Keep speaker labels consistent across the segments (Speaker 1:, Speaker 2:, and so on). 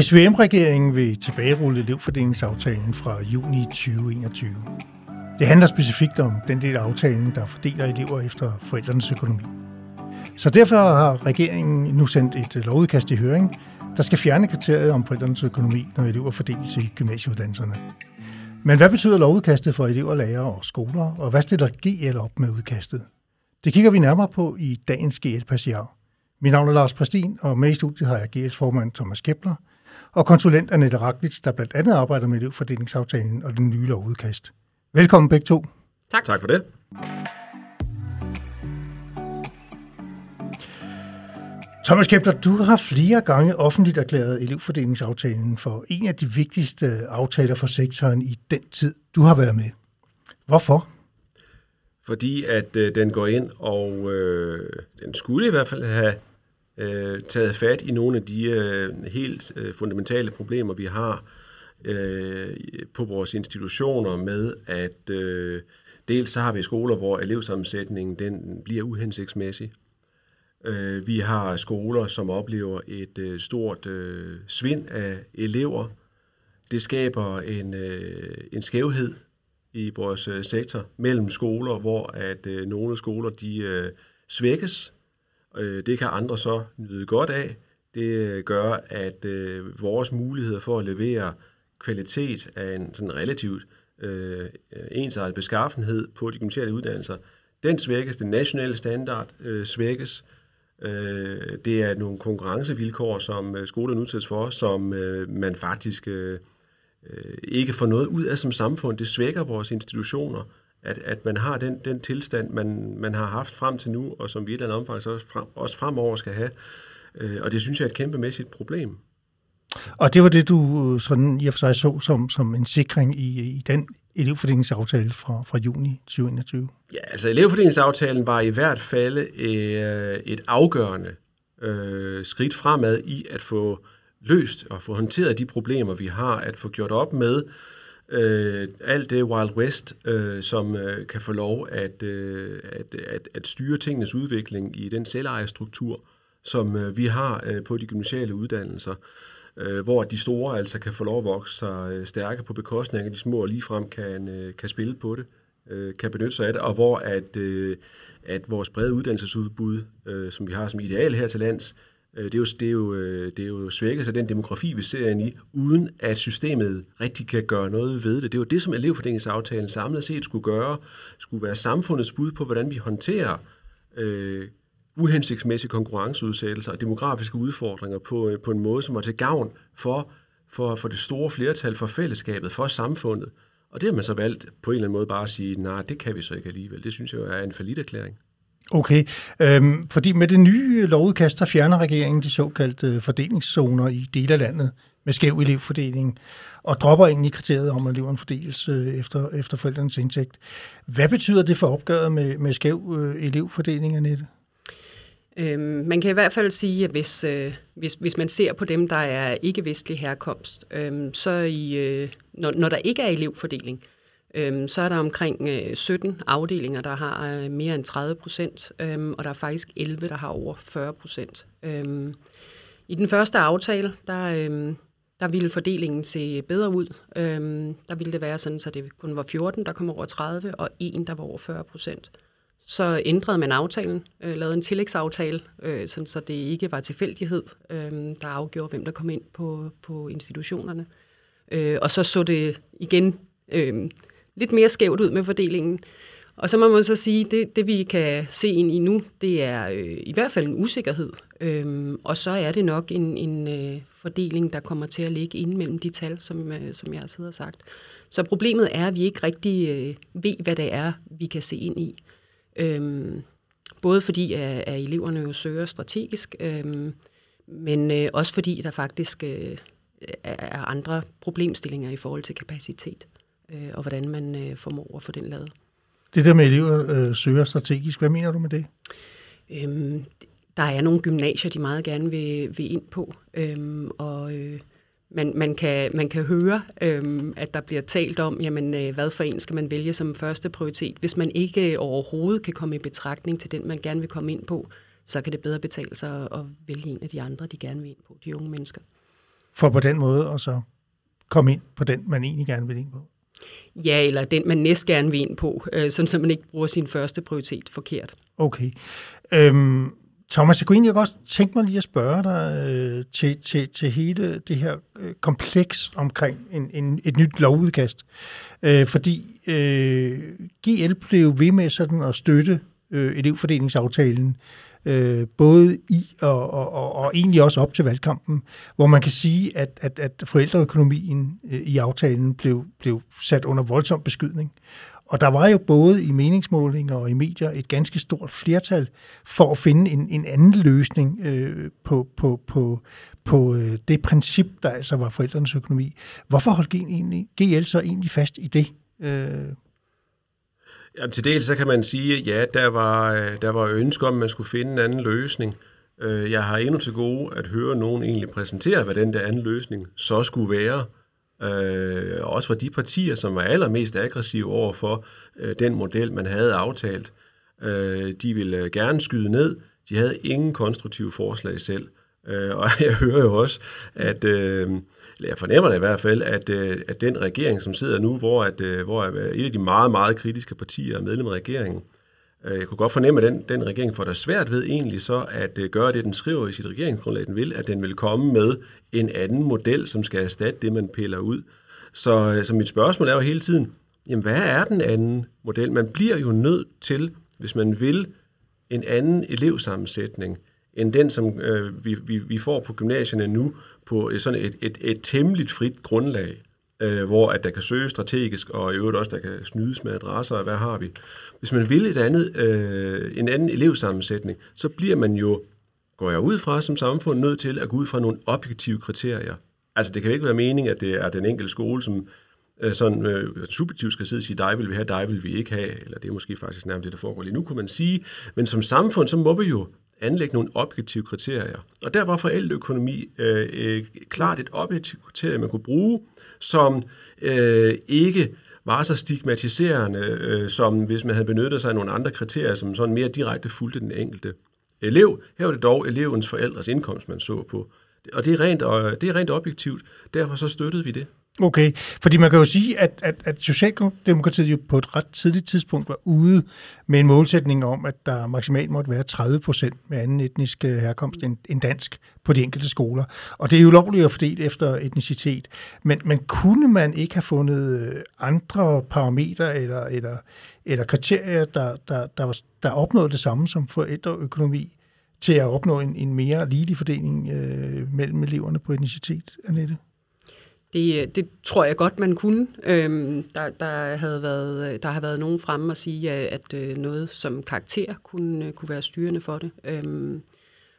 Speaker 1: SVM-regeringen vil tilbagerulle elevfordelingsaftalen fra juni 2021. Det handler specifikt om den del af aftalen, der fordeler elever efter forældrenes økonomi. Så derfor har regeringen nu sendt et øh, lovudkast i høring, der skal fjerne kriteriet om forældrenes økonomi, når elever fordeles i gymnasieuddannelserne. Men hvad betyder lovudkastet for elever, lærere og skoler, og hvad stiller GL op med udkastet? Det kigger vi nærmere på i dagens GL Passiar. Mit navn er Lars Præstin, og med i studiet har jeg GL's formand Thomas Kepler, og konsulent Annette Raklitz, der blandt andet arbejder med elevfordelingsaftalen og den nye lovudkast. Velkommen begge to.
Speaker 2: Tak. Tak for det.
Speaker 1: Thomas Kepler, du har flere gange offentligt erklæret elevfordelingsaftalen for en af de vigtigste aftaler for sektoren i den tid, du har været med. Hvorfor?
Speaker 2: Fordi at øh, den går ind, og øh, den skulle i hvert fald have øh, taget fat i nogle af de øh, helt øh, fundamentale problemer, vi har øh, på vores institutioner med, at øh, dels så har vi skoler, hvor elevsammensætningen den bliver uhensigtsmæssig. Øh, vi har skoler, som oplever et øh, stort øh, svind af elever. Det skaber en, øh, en skævhed i vores øh, sektor mellem skoler, hvor at øh, nogle skoler de øh, svækkes. Øh, det kan andre så nyde godt af. Det øh, gør, at øh, vores muligheder for at levere kvalitet af en sådan relativt øh, ensartet beskaffenhed på de gymnasiale uddannelser, den svækkes. Den nationale standard øh, svækkes. Øh, det er nogle konkurrencevilkår, som øh, skolerne udsættes for, som øh, man faktisk øh, øh, ikke får noget ud af som samfund. Det svækker vores institutioner, at, at man har den, den tilstand, man, man har haft frem til nu, og som vi i et eller andet omfang så frem, også fremover skal have. Øh, og det synes jeg er et kæmpemæssigt problem.
Speaker 1: Og det var det, du sådan i og for sig så som, som en sikring i, i den elevfordelingsaftale fra, fra juni 2021?
Speaker 2: Ja, altså elevfordelingsaftalen var i hvert fald øh, et afgørende øh, skridt fremad i at få løst og få håndteret de problemer, vi har, at få gjort op med øh, Øh, alt det Wild West, øh, som øh, kan få lov at, øh, at, at, at styre tingenes udvikling i den selvejestruktur, som øh, vi har øh, på de gymnasiale uddannelser øh, hvor de store altså kan få lov at vokse sig øh, stærke på bekostning af de små, og ligefrem kan, øh, kan spille på det, øh, kan benytte sig af det, og hvor at, øh, at vores brede uddannelsesudbud, øh, som vi har som ideal her til lands, øh, Øh, det, er jo, det, er jo, øh, det er jo svækket af den demografi, vi ser ind i, uden at systemet rigtig kan gøre noget ved det. Det er jo det, som elevfordelingsaftalen samlet set skulle gøre, skulle være samfundets bud på, hvordan vi håndterer øh, uhensigtsmæssige konkurrenceudsættelser og demografiske udfordringer på, øh, på en måde, som var til gavn for, for, for det store flertal, for fællesskabet, for samfundet. Og det har man så valgt på en eller anden måde bare at sige, nej, det kan vi så ikke alligevel. Det synes jeg er en faliderklæring. erklæring.
Speaker 1: Okay, øhm, fordi med det nye lovudkast, der fjerner regeringen de såkaldte øh, fordelingszoner i dele af landet med skæv elevfordeling, og dropper egentlig kriteriet om, at eleverne fordeles øh, efter, efter forældrenes indtægt. Hvad betyder det for opgøret med, med skæv øh, elevfordeling, Annette?
Speaker 3: Øhm, man kan i hvert fald sige, at hvis, øh, hvis, hvis man ser på dem, der er ikke-vestlig herkomst, øh, så i, øh, når, når der ikke er elevfordeling, øh, Øhm, så er der omkring øh, 17 afdelinger, der har øh, mere end 30 procent, øh, og der er faktisk 11, der har over 40 procent. Øh, I den første aftale, der, øh, der ville fordelingen se bedre ud. Øh, der ville det være sådan, så det kun var 14, der kom over 30, og en, der var over 40 procent. Så ændrede man aftalen, øh, lavede en tillægsaftale, øh, sådan, så det ikke var tilfældighed, øh, der afgjorde, hvem der kom ind på, på institutionerne. Øh, og så så det igen øh, lidt mere skævt ud med fordelingen. Og så må man så sige, det, det vi kan se ind i nu, det er øh, i hvert fald en usikkerhed. Øhm, og så er det nok en, en øh, fordeling, der kommer til at ligge inde mellem de tal, som, øh, som jeg har siddet og sagt. Så problemet er, at vi ikke rigtig øh, ved, hvad det er, vi kan se ind i. Øhm, både fordi, at, at eleverne jo søger strategisk, øhm, men øh, også fordi der faktisk øh, er andre problemstillinger i forhold til kapacitet, øh, og hvordan man øh, formår at få den lavet.
Speaker 1: Det der med elever øh, søger strategisk, hvad mener du med det?
Speaker 3: Øhm, der er nogle gymnasier, de meget gerne vil, vil ind på, øhm, og øh, man, man, kan, man kan høre, øhm, at der bliver talt om, jamen, øh, hvad for en skal man vælge som første prioritet. Hvis man ikke øh, overhovedet kan komme i betragtning til den, man gerne vil komme ind på, så kan det bedre betale sig at vælge en af de andre, de gerne vil ind på, de unge mennesker.
Speaker 1: for på den måde og så komme ind på den, man egentlig gerne vil ind på.
Speaker 3: Ja, eller den, man næst gerne vil ind på, øh, sådan så man ikke bruger sin første prioritet forkert.
Speaker 1: Okay. Øhm, Thomas, jeg kunne egentlig også tænke mig lige at spørge dig øh, til, til, til hele det her øh, kompleks omkring en, en, et nyt lovudkast. Øh, fordi øh, GL blev ved med sådan at støtte øh, elevfordelingsaftalen, øh, både i og, og, og, og egentlig også op til valgkampen, hvor man kan sige, at, at, at forældreøkonomien øh, i aftalen blev, blev sat under voldsom beskydning. Og der var jo både i meningsmålinger og i medier et ganske stort flertal for at finde en, en anden løsning øh, på, på, på, på øh, det princip, der altså var forældrenes økonomi. Hvorfor holdt GL så egentlig fast i det? Øh?
Speaker 2: Jamen, til dels så kan man sige, at ja, der var, øh, der var ønske om, at man skulle finde en anden løsning. Øh, jeg har endnu til gode at høre nogen egentlig præsentere, hvad den der anden løsning så skulle være øh, også fra de partier, som var allermest aggressive over for øh, den model, man havde aftalt. Øh, de ville øh, gerne skyde ned. De havde ingen konstruktive forslag selv. Øh, og jeg hører jo også, at øh, jeg fornemmer det i hvert fald, at, øh, at den regering, som sidder nu, hvor, at, øh, hvor øh, et af de meget, meget kritiske partier er medlem af regeringen, øh, jeg kunne godt fornemme, at den, den regering får der svært ved egentlig så at øh, gøre det, den skriver i sit regeringsgrundlag, den vil, at den vil komme med en anden model, som skal erstatte det, man piller ud. Så, øh, så mit spørgsmål er jo hele tiden, jamen hvad er den anden model? Man bliver jo nødt til, hvis man vil, en anden elevsammensætning, end den, som øh, vi, vi, vi får på gymnasierne nu, på sådan et, et, et temmeligt frit grundlag, øh, hvor at der kan søge strategisk, og i øvrigt også, der kan snydes med adresser, og hvad har vi. Hvis man vil et andet, øh, en anden elevsammensætning, så bliver man jo går jeg ud fra som samfund nødt til at gå ud fra nogle objektive kriterier. Altså det kan ikke være meningen, at det er den enkelte skole, som øh, sådan øh, subjektivt skal sidde og sige, dig vil vi have, dig vil vi ikke have, eller det er måske faktisk nærmest det, der foregår lige nu, kunne man sige. Men som samfund, så må vi jo anlægge nogle objektive kriterier. Og der var forældreøkonomi øh, øh, klart et objektivt kriterie, man kunne bruge, som øh, ikke var så stigmatiserende, øh, som hvis man havde benyttet sig af nogle andre kriterier, som sådan mere direkte fulgte den enkelte elev. Her var det dog elevens forældres indkomst, man så på. Og det er rent, det er rent objektivt. Derfor så støttede vi det.
Speaker 1: Okay, fordi man kan jo sige, at, at, at Socialdemokratiet jo på et ret tidligt tidspunkt var ude med en målsætning om, at der maksimalt måtte være 30 procent med anden etnisk øh, herkomst end, end dansk på de enkelte skoler. Og det er jo lovligt at fordele efter etnicitet. Men, men kunne man ikke have fundet øh, andre parametre eller, eller, eller kriterier, der, der, der, var, der opnåede det samme som forældreøkonomi, til at opnå en, en mere ligelig fordeling øh, mellem eleverne på etnicitet, Annette?
Speaker 3: Det, øh, det tror jeg godt, man kunne. Øhm, der, der, havde været, øh, der har været nogen fremme og sige, øh, at, at noget som karakter kunne, kunne være styrende for det. Øhm,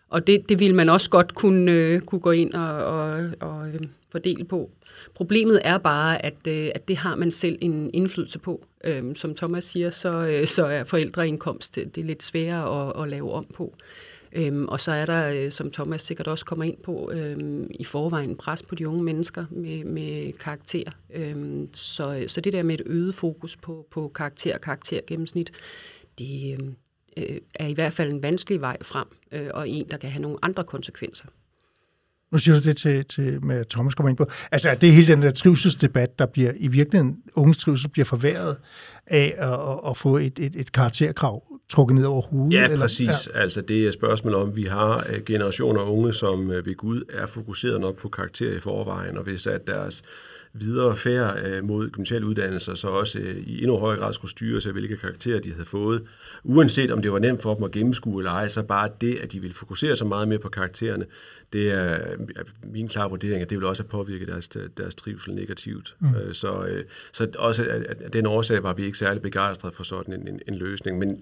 Speaker 3: og det, det ville man også godt kunne, kunne gå ind og, og, og fordele på. Problemet er bare, at, at det har man selv en indflydelse på. Øhm, som Thomas siger, så, så er forældreindkomst det, det er lidt sværere at, at lave om på. Øhm, og så er der, øh, som Thomas sikkert også kommer ind på, øhm, i forvejen pres på de unge mennesker med, med karakter. Øhm, så, så det der med et øget fokus på, på karakter og karaktergennemsnit, det øhm, øh, er i hvert fald en vanskelig vej frem, øh, og en, der kan have nogle andre konsekvenser.
Speaker 1: Nu siger du det til, til med Thomas kommer ind på. Altså, det er hele den der trivselsdebat, der bliver i virkeligheden, unges trivsel bliver forværret af at, at få et, et, et karakterkrav trukket ned over hovedet?
Speaker 2: Ja, eller? præcis. Ja. Altså, det er et spørgsmål om, vi har øh, generationer af unge, som øh, ved Gud er fokuseret nok på karakter i forvejen, og hvis at deres videre færd øh, mod gymnasiale uddannelser, så også i endnu højere grad skulle styre sig, hvilke karakterer de havde fået. Uanset om det var nemt for dem at gennemskue eller ej, så bare det, at de ville fokusere så meget mere på karaktererne, det er min klare vurdering, at det vil også have påvirket deres, deres trivsel negativt. Mm. Så, så også at den årsag var vi ikke særlig begejstrede for sådan en, en, en løsning. Men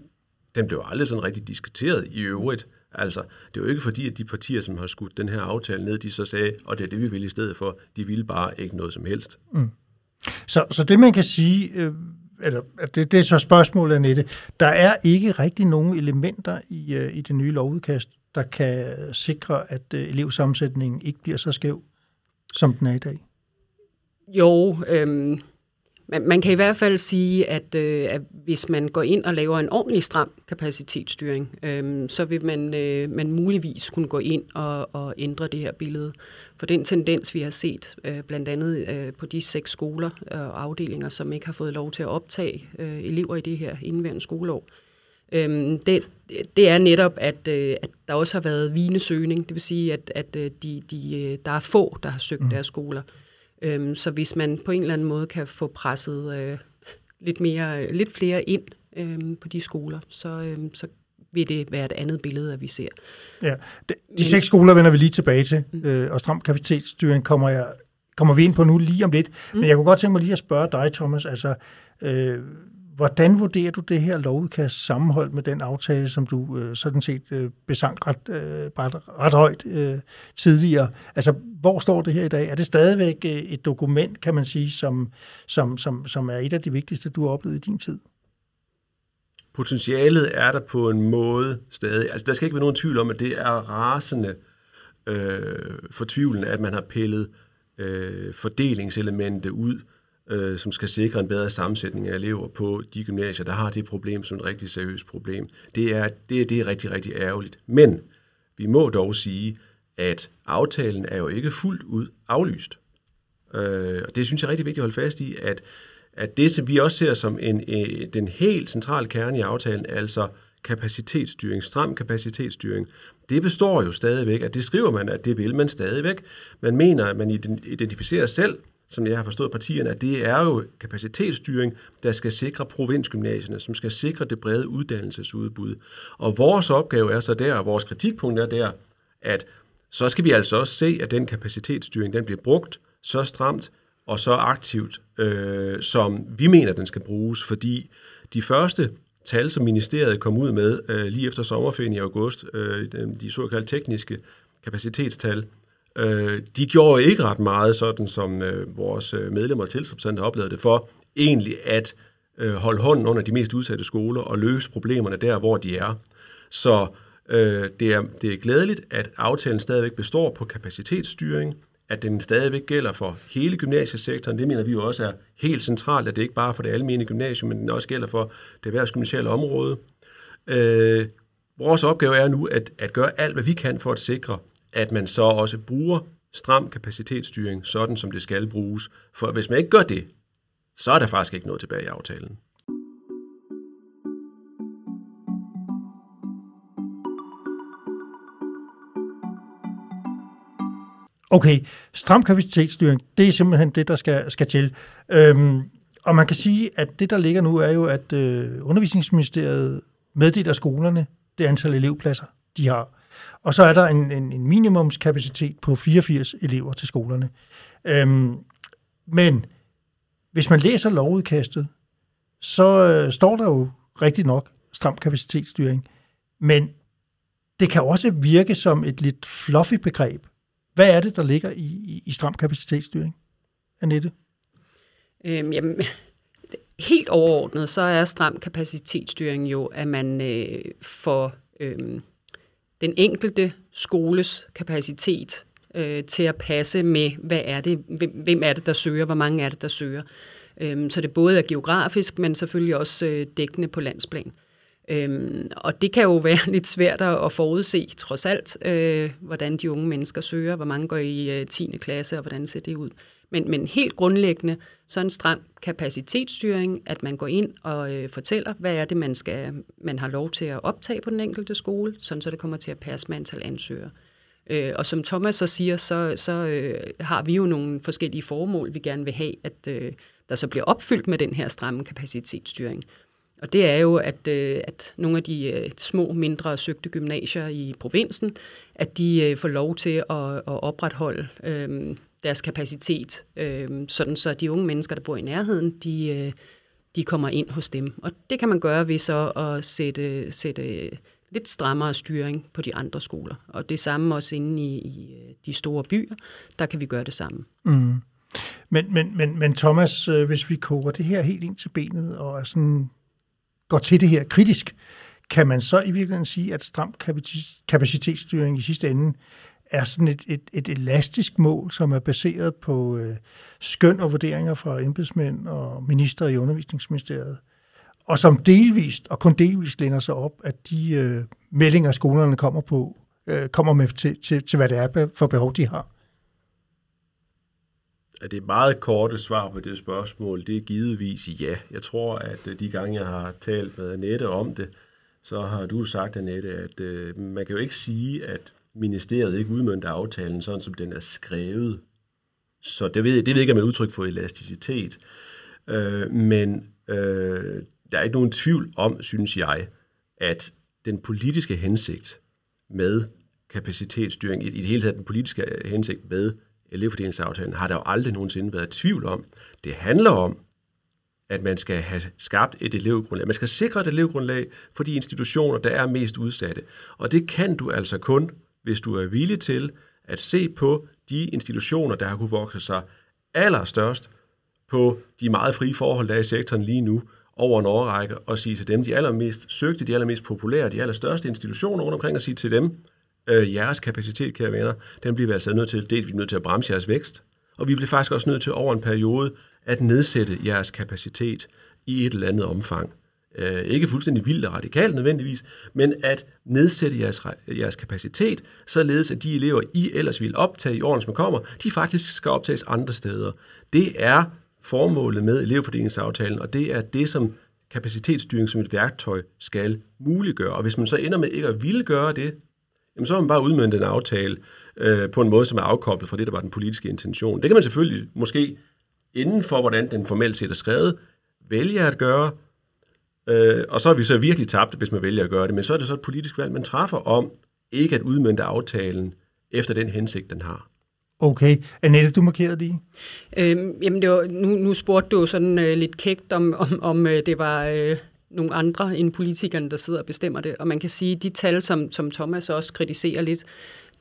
Speaker 2: den blev aldrig sådan rigtig diskuteret i øvrigt. Altså, det er jo ikke fordi, at de partier, som har skudt den her aftale ned, de så sagde, og det er det, vi vil i stedet for, de ville bare ikke noget som helst. Mm.
Speaker 1: Så, så det, man kan sige, øh, eller, det, det er så spørgsmålet, Annette, der er ikke rigtig nogen elementer i, øh, i det nye lovudkast, der kan sikre, at øh, elevsammensætningen ikke bliver så skæv, som den er i dag?
Speaker 3: Jo, øh, man, man kan i hvert fald sige, at, øh, at hvis man går ind og laver en ordentlig stram kapacitetsstyring, øh, så vil man, øh, man muligvis kunne gå ind og, og ændre det her billede. For den tendens, vi har set, øh, blandt andet øh, på de seks skoler og afdelinger, som ikke har fået lov til at optage øh, elever i det her indværende skoleår, øh, det, det er netop, at, øh, at der også har været vigende søgning. Det vil sige, at, at øh, de, de, øh, der er få, der har søgt mm. deres skoler. Øhm, så hvis man på en eller anden måde kan få presset øh, lidt, mere, lidt flere ind øh, på de skoler, så, øh, så vil det være et andet billede, at vi ser.
Speaker 1: Ja, de, de seks skoler vender vi lige tilbage til, mm. øh, og stram kapacitetsstyring kommer, jeg, kommer vi ind på nu lige om lidt. Mm. Men jeg kunne godt tænke mig lige at spørge dig, Thomas, altså, øh, Hvordan vurderer du det her lovudkast sammenholdt med den aftale, som du øh, sådan set øh, besang ret, øh, ret, ret højt øh, tidligere? Altså, hvor står det her i dag? Er det stadigvæk øh, et dokument, kan man sige, som, som, som, som er et af de vigtigste, du har oplevet i din tid?
Speaker 2: Potentialet er der på en måde stadig. Altså, der skal ikke være nogen tvivl om, at det er rasende øh, fortvivlende, at man har pillet øh, fordelingselementet ud øh, som skal sikre en bedre sammensætning af elever på de gymnasier, der har det problem som et rigtig seriøst problem. Det er, det, er, det er rigtig, rigtig ærgerligt. Men vi må dog sige, at aftalen er jo ikke fuldt ud aflyst. Øh, og det synes jeg er rigtig vigtigt at holde fast i, at, at det, som vi også ser som en, en, den helt centrale kerne i aftalen, altså kapacitetsstyring, stram kapacitetsstyring, det består jo stadigvæk, at det skriver man, at det vil man stadigvæk. Man mener, at man identificerer selv som jeg har forstået partierne, at det er jo kapacitetsstyring, der skal sikre provinsgymnasierne, som skal sikre det brede uddannelsesudbud. Og vores opgave er så der, og vores kritikpunkt er der, at så skal vi altså også se, at den kapacitetsstyring den bliver brugt så stramt og så aktivt, øh, som vi mener, den skal bruges, fordi de første tal, som ministeriet kom ud med øh, lige efter sommerferien i august, øh, de såkaldte tekniske kapacitetstal, øh, de gjorde ikke ret meget, sådan som øh, vores øh, medlemmer og tilstrømsande oplevede det, for egentlig at øh, holde hånden under de mest udsatte skoler og løse problemerne der, hvor de er. Så øh, det, er, det er glædeligt, at aftalen stadigvæk består på kapacitetsstyring, at den stadigvæk gælder for hele gymnasiesektoren. Det mener vi jo også er helt centralt, at det ikke bare er for det almene gymnasium, men den også gælder for det erhvervsgymnasiale område. Øh, vores opgave er nu at, at gøre alt, hvad vi kan for at sikre, at man så også bruger stram kapacitetsstyring, sådan som det skal bruges. For hvis man ikke gør det, så er der faktisk ikke noget tilbage i aftalen.
Speaker 1: Okay, stram kapacitetsstyring, det er simpelthen det, der skal, skal til. Øhm, og man kan sige, at det, der ligger nu, er jo, at øh, undervisningsministeriet meddeler skolerne det antal elevpladser, de har. Og så er der en, en, en minimumskapacitet på 84 elever til skolerne. Øhm, men hvis man læser lovudkastet, så øh, står der jo rigtig nok stram kapacitetsstyring. Men det kan også virke som et lidt fluffy begreb. Hvad er det, der ligger i, i, i stram kapacitetsstyring, Annette?
Speaker 3: Øhm, jamen, helt overordnet, så er stram kapacitetsstyring jo, at man øh, får øh, den enkelte skoles kapacitet øh, til at passe med, hvad er det, hvem er det, der søger, hvor mange er det, der søger. Øhm, så det både er geografisk, men selvfølgelig også øh, dækkende på landsplan. Øhm, og det kan jo være lidt svært at forudse, trods alt, øh, hvordan de unge mennesker søger, hvor mange går i øh, 10. klasse, og hvordan ser det ud. Men, men helt grundlæggende, så en stram kapacitetsstyring, at man går ind og øh, fortæller, hvad er det, man, skal, man har lov til at optage på den enkelte skole, sådan så det kommer til at passe med antal ansøgere. Øh, og som Thomas så siger, så, så øh, har vi jo nogle forskellige formål, vi gerne vil have, at øh, der så bliver opfyldt med den her stramme kapacitetsstyring. Og det er jo, at, øh, at nogle af de øh, små, mindre søgte gymnasier i provinsen, at de øh, får lov til at, at opretholde øh, deres kapacitet, øh, sådan så de unge mennesker, der bor i nærheden, de, øh, de kommer ind hos dem. Og det kan man gøre ved så at sætte, sætte lidt strammere styring på de andre skoler. Og det samme også inde i, i øh, de store byer, der kan vi gøre det samme.
Speaker 1: Mm. Men, men, men, men Thomas, øh, hvis vi koger det her helt ind til benet og er sådan, går til det her kritisk, kan man så i virkeligheden sige, at stram kapacitetsstyring i sidste ende er sådan et, et, et elastisk mål, som er baseret på øh, skøn og vurderinger fra embedsmænd og minister i undervisningsministeriet, og som delvist, og kun delvist lænder sig op, at de øh, meldinger, skolerne kommer på, øh, kommer med til, til, til, hvad det er for behov, de har.
Speaker 2: Det er meget korte svar på det spørgsmål. Det er givetvis ja. Jeg tror, at øh, de gange, jeg har talt med Annette om det, så har du sagt, Annette, at øh, man kan jo ikke sige, at ministeriet ikke udmønter aftalen, sådan som den er skrevet. Så det ved, det ved jeg ikke, om man udtryk for elasticitet. Øh, men øh, der er ikke nogen tvivl om, synes jeg, at den politiske hensigt med kapacitetsstyring, i det hele taget den politiske hensigt med elevfordelingsaftalen, har der jo aldrig nogensinde været tvivl om. Det handler om, at man skal have skabt et elevgrundlag. Man skal sikre et elevgrundlag for de institutioner, der er mest udsatte. Og det kan du altså kun, hvis du er villig til at se på de institutioner, der har kunne vokse sig allerstørst på de meget frie forhold, der er i sektoren lige nu, over en årrække, og sige til dem, de allermest søgte, de allermest populære, de allerstørste institutioner rundt omkring, og sige til dem, øh, jeres kapacitet, kære venner, den bliver vi altså nødt til, dels vi er nødt til at bremse jeres vækst, og vi bliver faktisk også nødt til over en periode at nedsætte jeres kapacitet i et eller andet omfang. Øh, ikke fuldstændig vildt og radikalt nødvendigvis, men at nedsætte jeres, jeres kapacitet, således at de elever, I ellers vil optage i årene, som kommer, de faktisk skal optages andre steder. Det er formålet med elevfordelingsaftalen, og det er det, som kapacitetsstyring som et værktøj skal muliggøre. Og hvis man så ender med ikke at ville gøre det, jamen så har man bare udmyndet en aftale øh, på en måde, som er afkoblet fra det, der var den politiske intention. Det kan man selvfølgelig måske inden for, hvordan den formelt set er skrevet, vælge at gøre, øh, og så er vi så virkelig tabt, hvis man vælger at gøre det, men så er det så et politisk valg, man træffer om ikke at udmynde aftalen efter den hensigt, den har.
Speaker 1: Okay. Annette, du markerede det
Speaker 3: øhm, Jamen, det var, nu, nu spurgte du sådan øh, lidt kægt, om, om, om øh, det var øh, nogle andre end politikerne, der sidder og bestemmer det. Og man kan sige, at de tal, som, som Thomas også kritiserer lidt,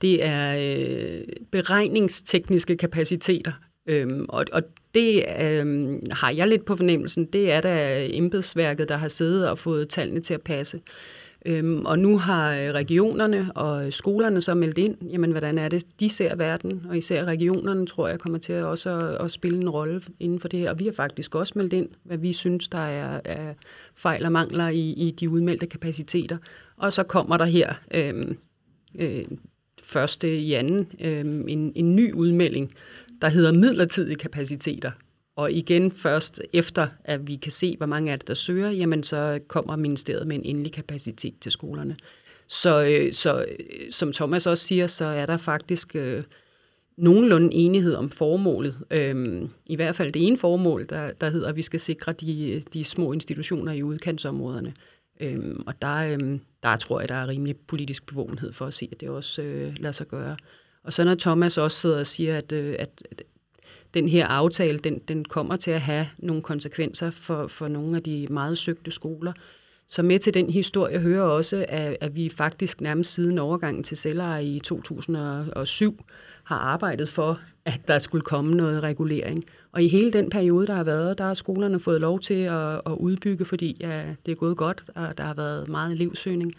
Speaker 3: det er øh, beregningstekniske kapaciteter. Øhm, og, og det øh, har jeg lidt på fornemmelsen, det er da embedsværket, der har siddet og fået tallene til at passe. Øhm, og nu har øh, regionerne og skolerne så meldt ind, jamen hvordan er det, de ser verden, og især regionerne tror jeg kommer til at også at, at spille en rolle inden for det her. Og vi har faktisk også meldt ind, hvad vi synes, der er, er fejl og mangler i, i de udmeldte kapaciteter. Og så kommer der her øhm, øh, første i anden øhm, en, en ny udmelding, der hedder midlertidige kapaciteter. Og igen først efter, at vi kan se, hvor mange af det, der søger, jamen så kommer ministeriet med en endelig kapacitet til skolerne. Så, øh, så øh, som Thomas også siger, så er der faktisk øh, nogenlunde enighed om formålet. Øhm, I hvert fald det ene formål, der, der hedder, at vi skal sikre de, de små institutioner i udkantsområderne. Øhm, og der, øhm, der tror jeg, der er rimelig politisk bevågenhed for at se, at det også øh, lader sig gøre. Og så når Thomas også sidder og siger, at, øh, at den her aftale, den, den kommer til at have nogle konsekvenser for, for nogle af de meget søgte skoler. Så med til den historie hører også, at, at vi faktisk nærmest siden overgangen til celler i 2007 har arbejdet for, at der skulle komme noget regulering. Og i hele den periode, der har været, der har skolerne fået lov til at, at udbygge, fordi ja, det er gået godt, og der har været meget elevsøgning.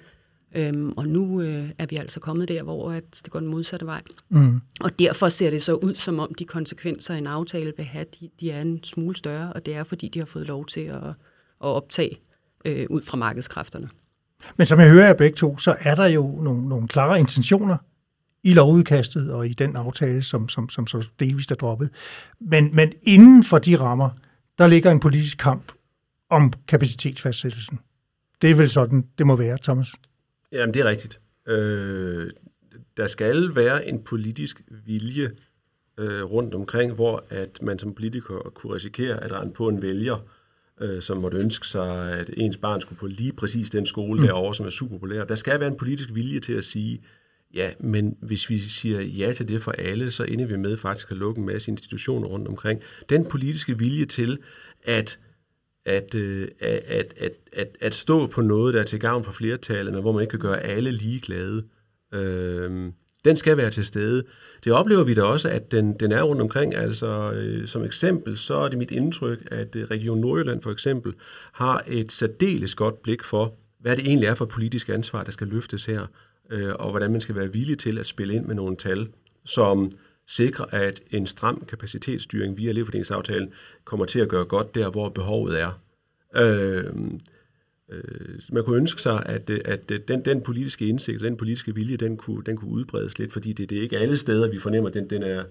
Speaker 3: Øhm, og nu øh, er vi altså kommet der, hvor at det går den modsatte vej. Mm. Og derfor ser det så ud, som om de konsekvenser, en aftale vil have, de, de er en smule større, og det er, fordi de har fået lov til at, at optage øh, ud fra markedskræfterne.
Speaker 1: Men som jeg hører af begge to, så er der jo nogle, nogle klare intentioner i lovudkastet og i den aftale, som, som, som så delvist er droppet. Men, men inden for de rammer, der ligger en politisk kamp om kapacitetsfastsættelsen. Det er vel sådan, det må være, Thomas?
Speaker 2: Jamen, det er rigtigt. Øh, der skal være en politisk vilje øh, rundt omkring, hvor at man som politiker kunne risikere at rende på en vælger, øh, som måtte ønske sig, at ens barn skulle på lige præcis den skole mm. derovre, som er super populær. Der skal være en politisk vilje til at sige, ja, men hvis vi siger ja til det for alle, så ender vi med faktisk at lukke en masse institutioner rundt omkring. Den politiske vilje til, at at, øh, at, at, at, at stå på noget, der er til gavn for flertallet, men hvor man ikke kan gøre alle lige glade. Øh, den skal være til stede. Det oplever vi da også, at den, den er rundt omkring. Altså, øh, som eksempel, så er det mit indtryk, at øh, Region Nordjylland for eksempel har et særdeles godt blik for, hvad det egentlig er for politisk ansvar, der skal løftes her. øh, og hvordan man skal være villig til at spille ind med nogle tal, som sikre, at en stram kapacitetsstyring via elevfordelingsaftalen kommer til at gøre godt der, hvor behovet er. Øh, øh, man kunne ønske sig, at, at den, den politiske indsigt, den politiske vilje, den kunne, den kunne udbredes lidt, fordi det, det er ikke alle steder, vi fornemmer, at den, den, er,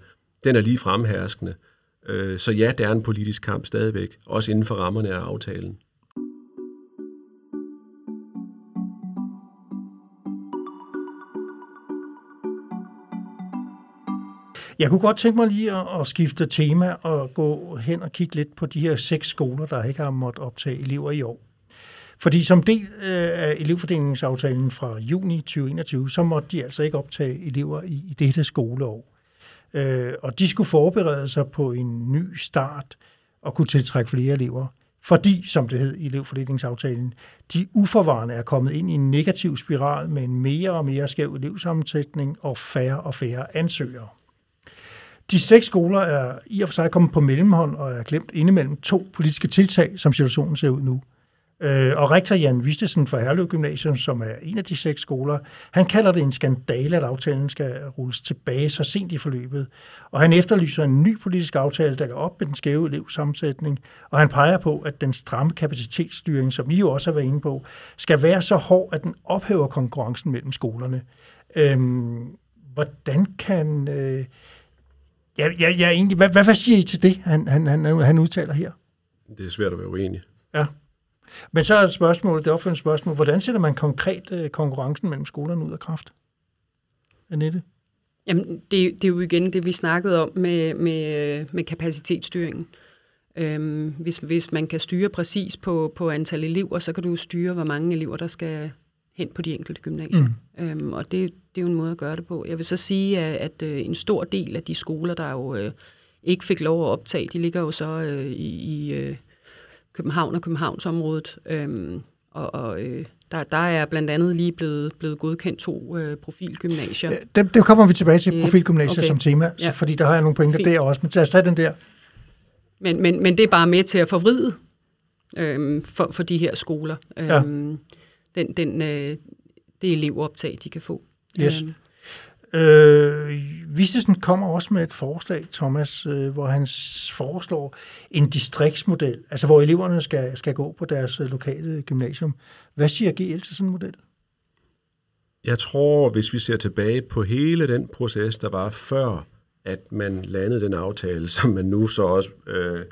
Speaker 2: den er lige fremherskende. Øh, så ja, der er en politisk kamp stadigvæk, også inden for rammerne af aftalen.
Speaker 1: Jeg kunne godt tænke mig lige at, at skifte tema og gå hen og kigge lidt på de her seks skoler, der ikke har måttet optage elever i år. Fordi som del øh, af elevfordelingsaftalen fra juni 2021, så måtte de altså ikke optage elever i, i dette skoleår. Øh, og de skulle forberede sig på en ny start og kunne tiltrække flere elever. Fordi, som det hed i elevfordelingsaftalen, de uforvarende er kommet ind i en negativ spiral med en mere og mere skæv elevsammensætning og færre og færre ansøgere. De seks skoler er i og for sig kommet på mellemhånd og er glemt indimellem to politiske tiltag, som situationen ser ud nu. Øh, og rektor Jan Vistesen fra Herlev Gymnasium, som er en af de seks skoler, han kalder det en skandale, at aftalen skal rulles tilbage så sent i forløbet. Og han efterlyser en ny politisk aftale, der går op med den skæve elevsammensætning, og han peger på, at den stramme kapacitetsstyring, som I jo også har været inde på, skal være så hård, at den ophæver konkurrencen mellem skolerne. Øhm, hvordan kan... Øh, Ja, ja, ja, egentlig, hvad, hvad, hvad siger I til det, han, han, han, han udtaler her?
Speaker 2: Det er svært at være uenig.
Speaker 1: Ja. Men så er spørgsmålet, det opfølgende spørgsmål, hvordan sætter man konkret øh, konkurrencen mellem skolerne ud af kraft? Annette?
Speaker 3: Jamen, det, det er jo igen det, vi snakkede om med, med, med kapacitetsstyringen. Øhm, hvis, hvis man kan styre præcis på, på antal elever, så kan du styre, hvor mange elever, der skal hen på de enkelte gymnasier. Mm. Øhm, og det, det er jo en måde at gøre det på. Jeg vil så sige, at, at øh, en stor del af de skoler, der jo øh, ikke fik lov at optage, de ligger jo så øh, i, i øh, København og Københavnsområdet. Øhm, og og øh, der, der er blandt andet lige blevet, blevet godkendt to øh, profilgymnasier.
Speaker 1: Det, det kommer vi tilbage til, profilgymnasier okay. som tema, så, ja. fordi der har jeg nogle pointer Fint. der også. Men lad os tage den der.
Speaker 3: Men, men, men det er bare med til at forvride øhm, for, for de her skoler. Øhm, ja den, den, øh, det elevoptag, de kan få.
Speaker 1: Yes. Øhm. Øh, Vistesen kommer også med et forslag, Thomas, øh, hvor han foreslår en distriktsmodel, altså hvor eleverne skal, skal gå på deres øh, lokale gymnasium. Hvad siger GL til sådan en model?
Speaker 2: Jeg tror, hvis vi ser tilbage på hele den proces, der var før, at man landede den aftale, som man nu så også øh,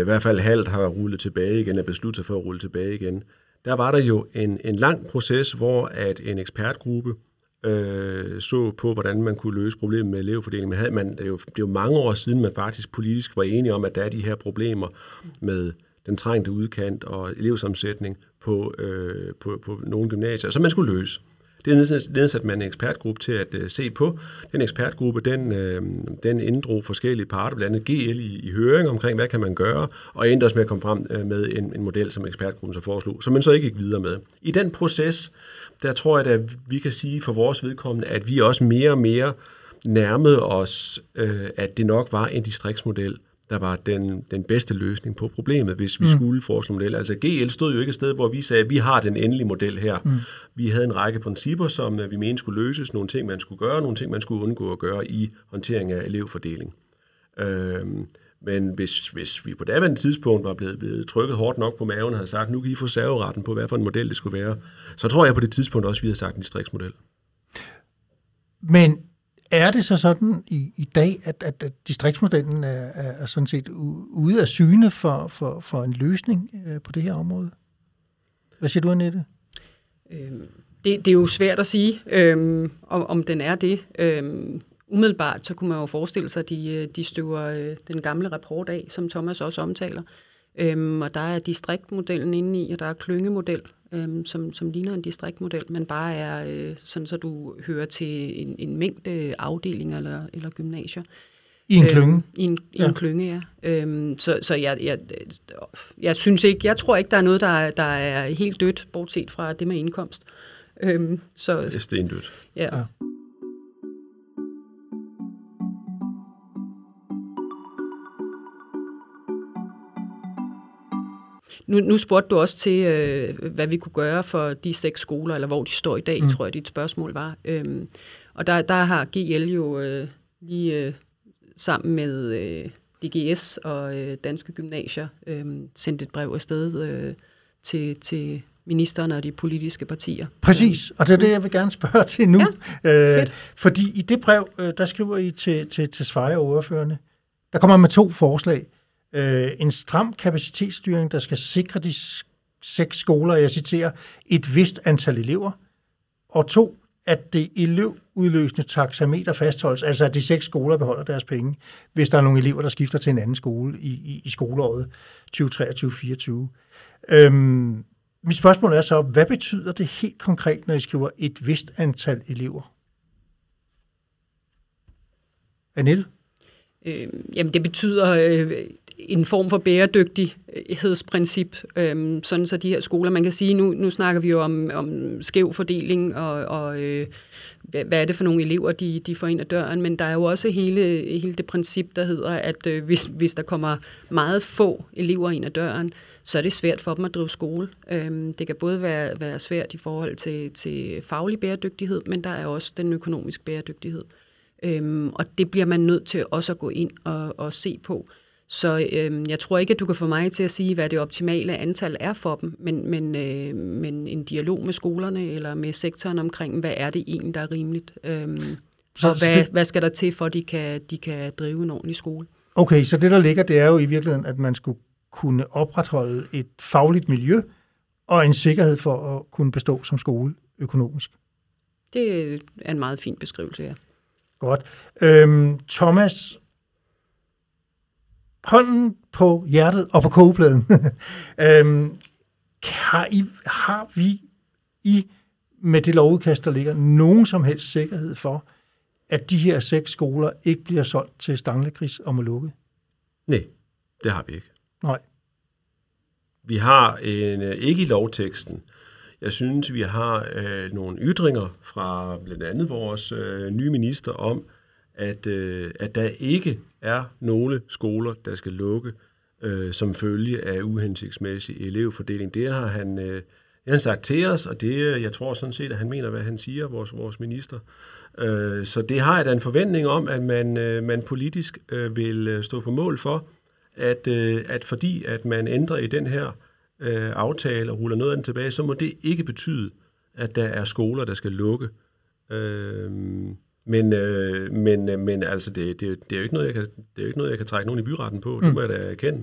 Speaker 2: i hvert fald halvt har rullet tilbage igen, er besluttet for at rulle tilbage igen, der var der jo en, en lang proces, hvor at en ekspertgruppe øh, så på, hvordan man kunne løse problemet med elevfordeling. Men havde man, det, er jo, det er jo mange år siden, man faktisk politisk var enige om, at der er de her problemer med den trængte udkant og elevsammensætning på, øh, på, på nogle gymnasier, som man skulle løse. Det nedsatte man en ekspertgruppe til at øh, se på. Den ekspertgruppe, den, øh, den inddrog forskellige parter, blandt andet GL i, i høring omkring, hvad kan man gøre, og endte også med at komme frem øh, med en, en model, som ekspertgruppen så foreslog, som man så ikke gik videre med. I den proces, der tror jeg, at vi kan sige for vores vedkommende, at vi også mere og mere nærmede os, at det nok var en distriktsmodel, der var den, den bedste løsning på problemet, hvis vi mm. skulle foreslå model. Altså GL stod jo ikke et sted, hvor vi sagde, at vi har den endelige model her. Mm. Vi havde en række principper, som øh, vi mente skulle løses, nogle ting, man skulle gøre, nogle ting, man skulle undgå at gøre i håndtering af elevfordeling. Øhm, men hvis, hvis vi på daværende tidspunkt var blevet, blevet trykket hårdt nok på maven og havde sagt, nu kan I få serveretten på, hvad for en model det skulle være, så tror jeg på det tidspunkt også, vi havde sagt en distriktsmodel.
Speaker 1: Men er det så sådan i, i dag, at, at, at distriktsmodellen er, er sådan set ude af syne for, for, for en løsning øh, på det her område? Hvad siger du, Annette?
Speaker 3: Øhm, det, det er jo svært at sige, øhm, om, om den er det. Øhm, umiddelbart så kunne man jo forestille sig, at de, øh, de støver øh, den gamle rapport af, som Thomas også omtaler. Øhm, og der er distriktmodellen inde i, og der er klyngemodel, øhm, som, som ligner en distriktmodel, men bare er øh, sådan, så du hører til en, en mængde afdelinger eller, eller gymnasier.
Speaker 1: I en klynge? Øhm,
Speaker 3: I en, i ja. en klynge, ja. Øhm, så så jeg, jeg, jeg synes ikke, jeg tror ikke, der er noget, der er, der er helt dødt, bortset fra det med indkomst.
Speaker 2: Øhm, så, det er stendødt.
Speaker 3: Ja. ja. Nu, nu spurgte du også til, øh, hvad vi kunne gøre for de seks skoler, eller hvor de står i dag, mm. tror jeg, dit spørgsmål var. Øhm, og der, der har GL jo øh, lige øh, sammen med øh, DGS og øh, Danske Gymnasier øh, sendt et brev afsted øh, til, til ministeren og de politiske partier.
Speaker 1: Præcis, og det er det, jeg vil gerne spørge til nu. Ja, øh, fordi i det brev, øh, der skriver I til, til, til Sveje overførende, der kommer med to forslag. Øh, en stram kapacitetsstyring, der skal sikre de seks skoler, jeg citerer, et vist antal elever, og to, at det elevudløsende taxameter fastholdes, altså at de seks skoler beholder deres penge, hvis der er nogle elever, der skifter til en anden skole i, i, i skoleåret 2023-2024. Øhm, mit spørgsmål er så, hvad betyder det helt konkret, når I skriver et vist antal elever? Anil?
Speaker 3: Øh, jamen, det betyder øh, en form for bæredygtighedsprincip, øh, sådan så de her skoler, man kan sige, nu, nu snakker vi jo om, om skæv fordeling og, og øh, hvad, hvad er det for nogle elever, de, de får ind ad døren, men der er jo også hele, hele det princip, der hedder, at øh, hvis, hvis der kommer meget få elever ind ad døren, så er det svært for dem at drive skole. Øhm, det kan både være, være svært i forhold til, til faglig bæredygtighed, men der er også den økonomiske bæredygtighed. Øhm, og det bliver man nødt til også at gå ind og, og se på. Så øhm, jeg tror ikke, at du kan få mig til at sige, hvad det optimale antal er for dem, men, men, øh, men en dialog med skolerne eller med sektoren omkring, hvad er det egentlig, der er rimeligt? Øhm, så, og hvad, det... hvad skal der til, for at de kan, de kan drive en ordentlig skole?
Speaker 1: Okay, så det der ligger, det er jo i virkeligheden, at man skulle kunne opretholde et fagligt miljø og en sikkerhed for at kunne bestå som skole økonomisk.
Speaker 3: Det er en meget fin beskrivelse, ja.
Speaker 1: Godt. Øhm, Thomas, hånden på hjertet og på kogepladen. øhm, har, I, har vi i med det lovudkast, der ligger, nogen som helst sikkerhed for, at de her seks skoler ikke bliver solgt til Stanglekris og må lukke?
Speaker 2: Nej, det har vi ikke.
Speaker 1: Nej.
Speaker 2: Vi har en, øh, ikke i lovteksten, jeg synes, vi har øh, nogle ytringer fra blandt andet vores øh, nye minister om, at, øh, at der ikke er nogle skoler, der skal lukke øh, som følge af uhensigtsmæssig elevfordeling. Det har han, øh, det har han sagt til os, og det, øh, jeg tror sådan set, at han mener, hvad han siger, vores, vores minister. Øh, så det har jeg da en forventning om, at man, øh, man politisk øh, vil øh, stå på mål for, at, øh, at fordi at man ændrer i den her øh, aftale og ruller noget af den tilbage, så må det ikke betyde, at der er skoler, der skal lukke. Øh, men, øh, men, øh, men altså, det, det, det, er jo ikke noget, jeg kan, det er jo ikke noget, jeg kan trække nogen i byretten på. Det mm. må jeg da erkende.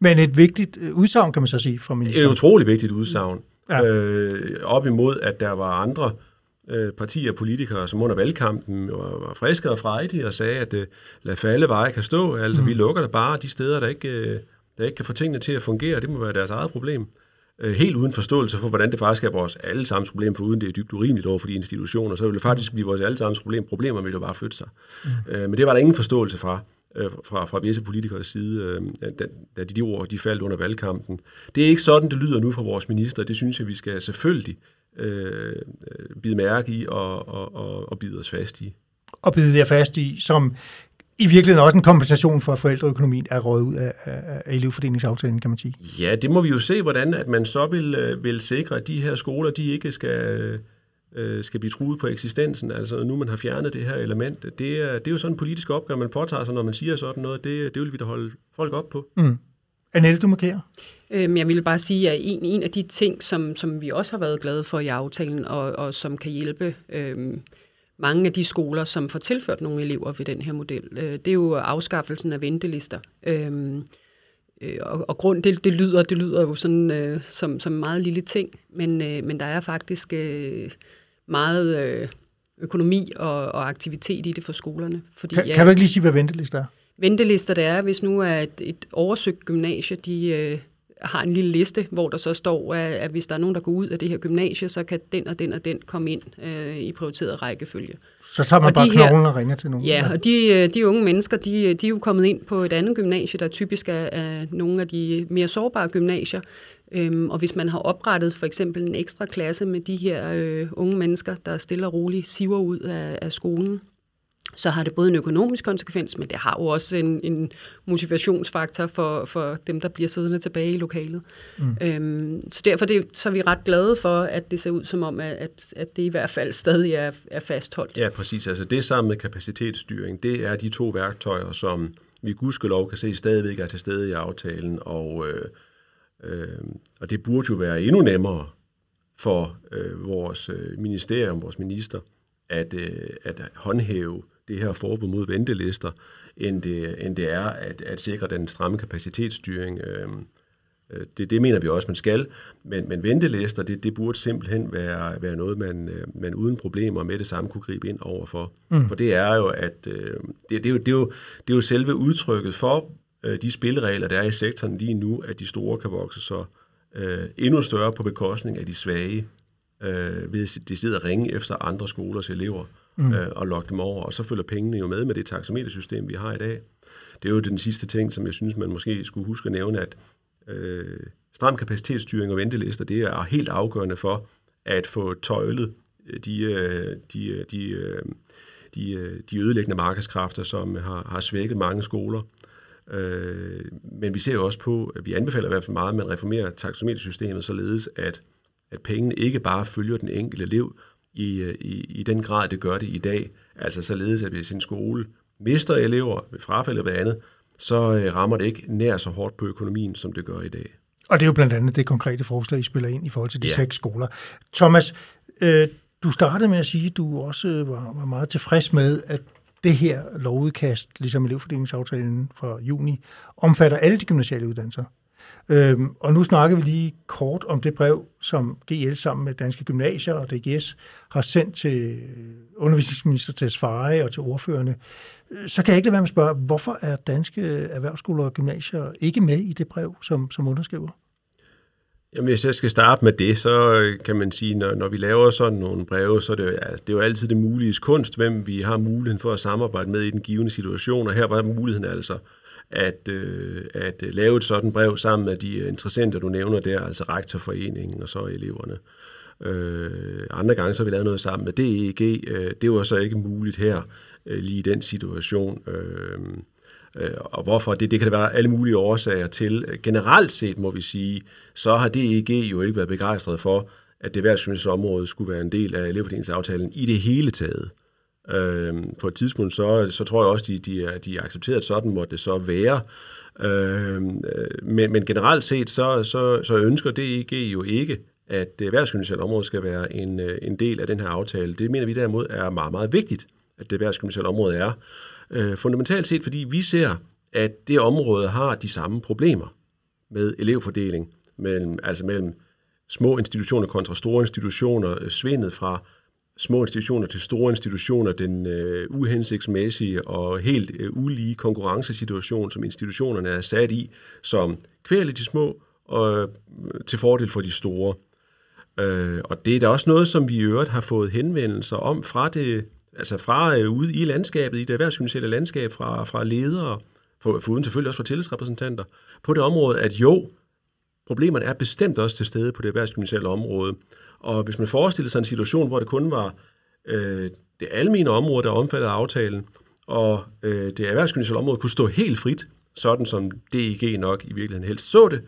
Speaker 1: Men et vigtigt øh, udsagn, kan man så sige, fra ministeren.
Speaker 2: Et utroligt vigtigt udsagn. Ja. Øh, op imod, at der var andre øh, partier og politikere, som under valgkampen var, var friske og frejdige og sagde, at øh, lad falde veje kan stå. Altså, mm. vi lukker der bare de steder, der ikke, øh, der ikke kan få tingene til at fungere. Det må være deres eget problem. Øh, helt uden forståelse for, hvordan det faktisk er vores allesammens problem, for uden det er dybt urimeligt over for de institutioner, så vil det faktisk blive vores allesammens problem. Problemer vil jo bare flytte sig. Mm. Øh, men det var der ingen forståelse fra øh, fra, fra visse politikers side, da, da de, de ord de faldt under valgkampen. Det er ikke sådan, det lyder nu fra vores minister. Det synes jeg, vi skal selvfølgelig øh, bide mærke i og, og, og, og bide os fast i.
Speaker 1: Og bide jer fast i, som i virkeligheden også en kompensation for, at forældreøkonomien er rådet ud af, af, af elevfordelingsaftalen, kan man sige.
Speaker 2: Ja, det må vi jo se, hvordan at man så vil, øh, vil sikre, at de her skoler, de ikke skal, øh, skal blive truet på eksistensen. Altså nu man har fjernet det her element. Det er, det er jo sådan en politisk opgave, man påtager sig, når man siger sådan noget. Det, det vil vi da holde folk op på.
Speaker 1: Mm. Annette, du markerer.
Speaker 3: Øhm, jeg vil bare sige, at en, en af de ting, som, som vi også har været glade for i aftalen, og, og som kan hjælpe øhm, mange af de skoler, som får tilført nogle elever ved den her model, øh, det er jo afskaffelsen af ventelister. Øhm, øh, og, og grund, det, det, lyder, det lyder jo sådan øh, som, som en meget lille ting, men, øh, men der er faktisk øh, meget øh, økonomi og, og aktivitet i det for skolerne.
Speaker 1: Fordi, kan, ja, kan du ikke lige sige, hvad ventelister er?
Speaker 3: Ventelister det er, hvis nu er et, et oversøgt gymnasie, de, øh, har en lille liste, hvor der så står, at, at hvis der er nogen, der går ud af det her gymnasie, så kan den og den og den komme ind øh, i prioriteret rækkefølge.
Speaker 1: Så tager man og bare knoglen og ringer til nogen?
Speaker 3: Ja, ja. og de, øh, de unge mennesker, de, de er jo kommet ind på et andet gymnasie, der typisk er, er nogle af de mere sårbare gymnasier. Øhm, og hvis man har oprettet for eksempel en ekstra klasse med de her øh, unge mennesker, der stille og roligt siver ud af, af skolen, så har det både en økonomisk konsekvens, men det har jo også en, en motivationsfaktor for, for dem, der bliver siddende tilbage i lokalet. Mm. Øhm, så derfor det, så er vi ret glade for, at det ser ud som om, at, at det i hvert fald stadig er, er fastholdt.
Speaker 2: Ja, præcis. Altså det sammen med kapacitetsstyring, det er de to værktøjer, som vi gudskelov kan se stadigvæk er til stede i aftalen, og, øh, øh, og det burde jo være endnu nemmere for øh, vores øh, ministerium, vores minister, at, øh, at håndhæve det her forbud mod ventelister, end det, end det er at, at sikre den stramme kapacitetsstyring. Øhm, øh, det, det mener vi også, man skal, men, men ventelister, det, det burde simpelthen være, være noget, man, øh, man uden problemer med det samme kunne gribe ind over for. Mm. For det er jo, at øh, det, det, er jo, det, er jo, det er jo selve udtrykket for de spilleregler, der er i sektoren lige nu, at de store kan vokse så øh, endnu større på bekostning af de svage, øh, ved de sidder og ringe efter andre skolers elever mm. øh, og logge dem over, og så følger pengene jo med med det taxametersystem, vi har i dag. Det er jo den sidste ting, som jeg synes, man måske skulle huske at nævne, at øh, stram kapacitetsstyring og ventelister, det er helt afgørende for at få tøjlet øh, de, øh, de, øh, de, de, de ødelæggende markedskræfter, som har, har svækket mange skoler. Men vi ser jo også på, at vi anbefaler i hvert fald meget, at man reformerer taxometersystemet således, at, at pengene ikke bare følger den enkelte elev, i, øh, i, i den grad, det gør det i dag. Altså således, at hvis en skole mister elever ved frafald eller andet, så øh, rammer det ikke nær så hårdt på økonomien, som det gør i dag.
Speaker 1: Og det er jo blandt andet det konkrete forslag, I spiller ind i forhold til de ja. seks skoler. Thomas, øh, du startede med at sige, at du også var, var meget tilfreds med, at det her lovudkast, ligesom elevfordelingsaftalen fra juni, omfatter alle de gymnasiale uddannelser. Øhm, og nu snakker vi lige kort om det brev, som GL sammen med Danske Gymnasier og DGS har sendt til øh, undervisningsminister Tesfaye og til ordførende. Øh, så kan jeg ikke lade være med at spørge, hvorfor er danske erhvervsskoler og gymnasier ikke med i det brev, som, som underskriver?
Speaker 2: Jamen, hvis jeg skal starte med det, så øh, kan man sige, når, når vi laver sådan nogle breve, så er det, altså, det er jo altid det mulige kunst, hvem vi har muligheden for at samarbejde med i den givende situation, og her var muligheden altså at, øh, at lave et sådan brev sammen med de interessenter, du nævner der, altså rektorforeningen og så eleverne. Øh, andre gange så har vi lavet noget sammen med DEG. Øh, det var så ikke muligt her, øh, lige i den situation. Øh, øh, og hvorfor? Det, det kan der være alle mulige årsager til. Generelt set må vi sige, så har DEG jo ikke været begejstret for, at det værtsgymnasiesområde skulle være en del af elevfordelingsaftalen i det hele taget. Øh, Øhm, på et tidspunkt, så, så tror jeg også, de, de, er, de er accepteret, at sådan måtte det så være. Øhm, øh, men, men generelt set, så, så, så ønsker DEG jo ikke, at det erhvervsgymnasiale område skal være en, øh, en del af den her aftale. Det mener vi derimod er meget, meget vigtigt, at det erhvervsgymnasiale område er. Øh, fundamentalt set, fordi vi ser, at det område har de samme problemer med elevfordeling, mellem, altså mellem små institutioner kontra store institutioner, øh, svindet fra små institutioner til store institutioner, den øh, uhensigtsmæssige og helt øh, ulige konkurrencesituation, som institutionerne er sat i, som kvæler de små og øh, til fordel for de store. Øh, og det er da også noget, som vi i øvrigt har fået henvendelser om fra det, altså fra øh, ude i landskabet, i det erhvervsgymnasielle landskab, fra, fra ledere, for, for uden selvfølgelig også fra tillidsrepræsentanter, på det område, at jo, problemerne er bestemt også til stede på det erhvervsgymnasiale område. Og hvis man forestiller sig en situation, hvor det kun var øh, det almene område, der omfattede aftalen, og øh, det erhvervsgymnasiale område kunne stå helt frit, sådan som DIG nok i virkeligheden helst så det,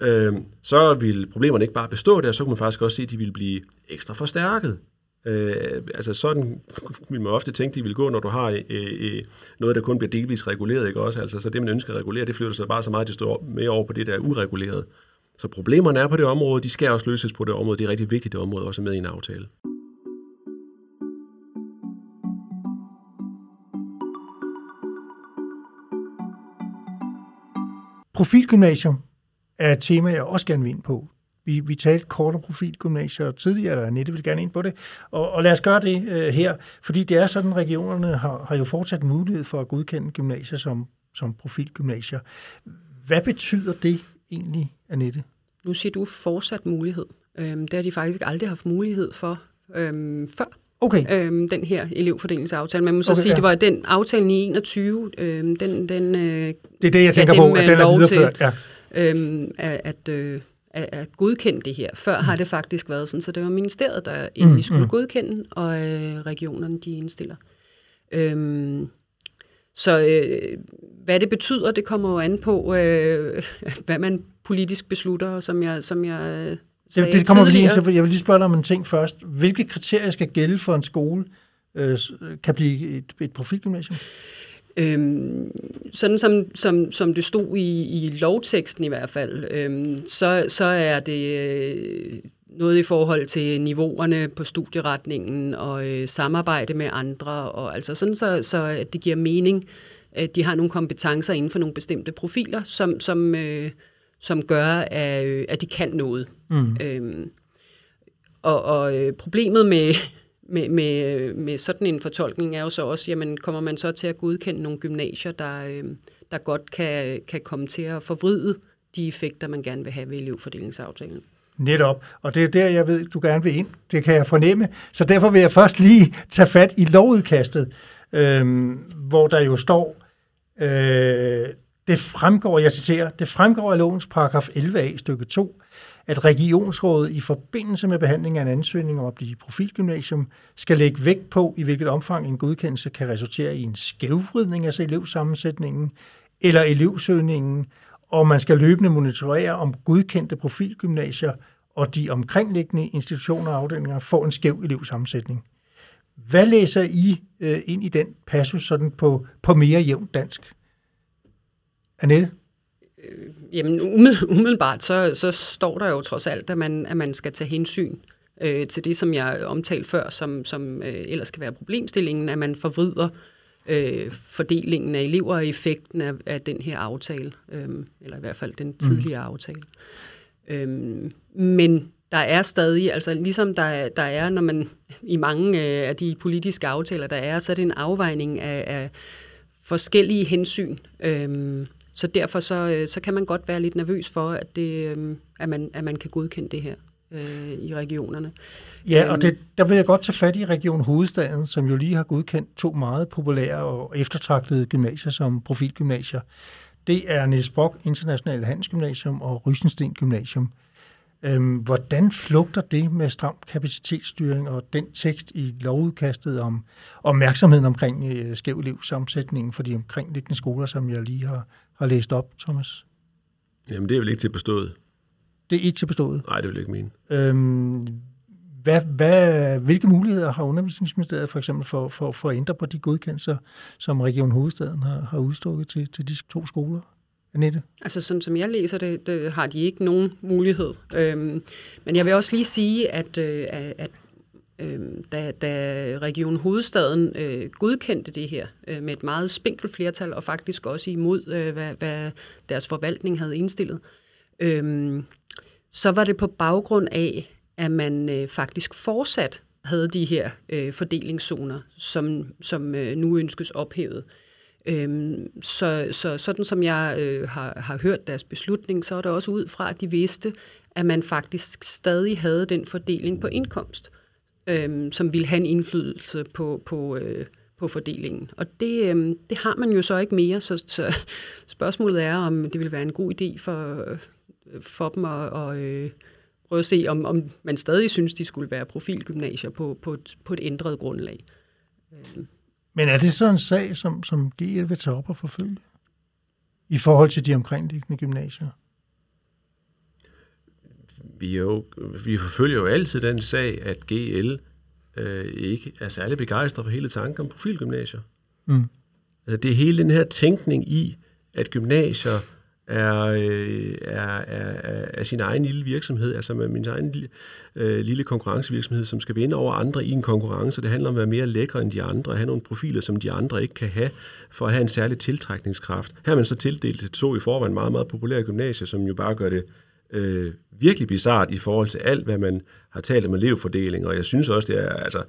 Speaker 2: øh, så ville problemerne ikke bare bestå der, så kunne man faktisk også se, at de ville blive ekstra forstærket. Øh, altså sådan vil man ofte tænke, de vil gå, når du har øh, øh, noget, der kun bliver delvis reguleret, ikke også? Altså, så det, man ønsker at regulere, det flytter sig bare så meget, det står mere over på det, der er ureguleret. Så problemerne er på det område, de skal også løses på det område. Det er rigtig vigtigt, det område også er med i en aftale.
Speaker 1: Profilgymnasium er et tema, jeg også gerne vil ind på. Vi, vi talte kort om profilgymnasier tidligere, eller Annette vil gerne ind på det. Og, og lad os gøre det øh, her, fordi det er sådan, at regionerne har, har jo fortsat mulighed for at godkende gymnasier som, som profilgymnasier. Hvad betyder det egentlig, Annette?
Speaker 3: Nu siger du fortsat mulighed. Øhm, det har de faktisk aldrig haft mulighed for øhm, før.
Speaker 1: Okay.
Speaker 3: Øhm, den her elevfordelingsaftale. Man må så okay, sige, ja. det var den aftale i 21, øhm, den, den øh,
Speaker 1: Det er det, jeg tænker på, at den er videreført. Ja.
Speaker 3: Øhm, at, at, øh, at godkende det her. Før mm. har det faktisk været sådan, så det var ministeriet, der egentlig mm, skulle mm. godkende, og øh, regionerne, de indstiller. Øhm, så øh, hvad det betyder, det kommer jo an på, øh, hvad man politisk beslutter, som jeg, som jeg øh, sagde
Speaker 1: det, det kommer vi lige ind til. Jeg vil lige spørge dig om en ting først. Hvilke kriterier skal gælde for en skole, øh, kan blive et, et profilgymnasium?
Speaker 3: Øhm, sådan som, som, som det stod i, i lovteksten i hvert fald, øhm, så, så er det øh, noget i forhold til niveauerne på studieretningen og øh, samarbejde med andre, og altså sådan så, så at det giver mening, at de har nogle kompetencer inden for nogle bestemte profiler, som, som, øh, som gør, at, øh, at de kan noget. Mm. Øhm, og og øh, problemet med, med, med, med sådan en fortolkning er jo så også, jamen kommer man så til at godkende nogle gymnasier, der, øh, der godt kan, kan komme til at forvride de effekter, man gerne vil have ved elevfordelingsaftalen.
Speaker 1: Netop, og det er der, jeg ved, du gerne vil ind. Det kan jeg fornemme. Så derfor vil jeg først lige tage fat i lovudkastet, øh, hvor der jo står, øh, det fremgår, jeg citerer, det fremgår af lovens paragraf 11a stykke 2, at regionsrådet i forbindelse med behandling af en ansøgning om at blive profilgymnasium skal lægge vægt på, i hvilket omfang en godkendelse kan resultere i en skævvridning af elevsammensætningen eller elevsøgningen, og man skal løbende monitorere, om godkendte profilgymnasier og de omkringliggende institutioner og afdelinger får en skæv elevsammensætning. Hvad læser I øh, ind i den passus sådan på, på mere jævnt dansk? Annette?
Speaker 3: Øh, jamen umiddelbart, så, så står der jo trods alt, at man, at man skal tage hensyn øh, til det, som jeg omtalte før, som, som øh, ellers kan være problemstillingen, at man forvrider øh, fordelingen af elever og effekten af, af den her aftale, øh, eller i hvert fald den tidligere mm. aftale. Øh, men der er stadig, altså ligesom der, der er, når man i mange øh, af de politiske aftaler, der er, så er det en afvejning af, af forskellige hensyn. Øh, så derfor så, øh, så kan man godt være lidt nervøs for, at, det, øh, at, man, at man kan godkende det her øh, i regionerne.
Speaker 1: Ja, og det, der vil jeg godt tage fat i Region Hovedstaden, som jo lige har godkendt to meget populære og eftertragtede gymnasier som profilgymnasier. Det er Niels Brock International Handelsgymnasium og Rysensten Gymnasium. Øhm, hvordan flugter det med stram kapacitetsstyring og den tekst i lovudkastet om opmærksomheden omkring øh, skæv elevsammensætningen for de omkringliggende skoler, som jeg lige har, har læst op, Thomas?
Speaker 2: Jamen, det er vel ikke til bestået.
Speaker 1: Det er ikke til bestået?
Speaker 2: Nej, det vil ikke mene.
Speaker 1: Øhm, hvad, hvad, hvilke muligheder har undervisningsministeriet for eksempel for, for, for at ændre på de godkendelser, som Region Hovedstaden har, har udstukket til, til de to skoler? Annette?
Speaker 3: Altså sådan som jeg læser det, det har de ikke nogen mulighed. Øhm, men jeg vil også lige sige, at, øh, at øh, da, da Region Hovedstaden øh, godkendte det her øh, med et meget spinkelt flertal, og faktisk også imod, øh, hvad, hvad deres forvaltning havde indstillet, øh, så var det på baggrund af, at man øh, faktisk fortsat havde de her øh, fordelingszoner, som, som øh, nu ønskes ophævet. Øhm, så, så sådan som jeg øh, har, har hørt deres beslutning, så er det også ud fra, at de vidste, at man faktisk stadig havde den fordeling på indkomst, øhm, som ville have en indflydelse på, på, øh, på fordelingen. Og det, øhm, det har man jo så ikke mere, så, så spørgsmålet er, om det vil være en god idé for, for dem at, at øh, prøve at se, om, om man stadig synes, de skulle være profilgymnasier på, på, et, på et ændret grundlag.
Speaker 1: Men er det så en sag, som, som GL vil tage op og forfølge? I forhold til de omkringliggende gymnasier?
Speaker 2: Vi, jo, vi forfølger jo altid den sag, at GL øh, ikke er særlig begejstret for hele tanken om profilgymnasier. Mm. Altså, det er hele den her tænkning i, at gymnasier Øh, er, er, er, er sin egen lille virksomhed, altså med min egen lille, øh, lille konkurrencevirksomhed, som skal vinde over andre i en konkurrence. Det handler om at være mere lækker end de andre, have nogle profiler, som de andre ikke kan have, for at have en særlig tiltrækningskraft. Her er man så tildelt til to i forvejen meget, meget populære gymnasier, som jo bare gør det øh, virkelig bizart i forhold til alt, hvad man har talt om elevfordeling, og jeg synes også, det er, altså,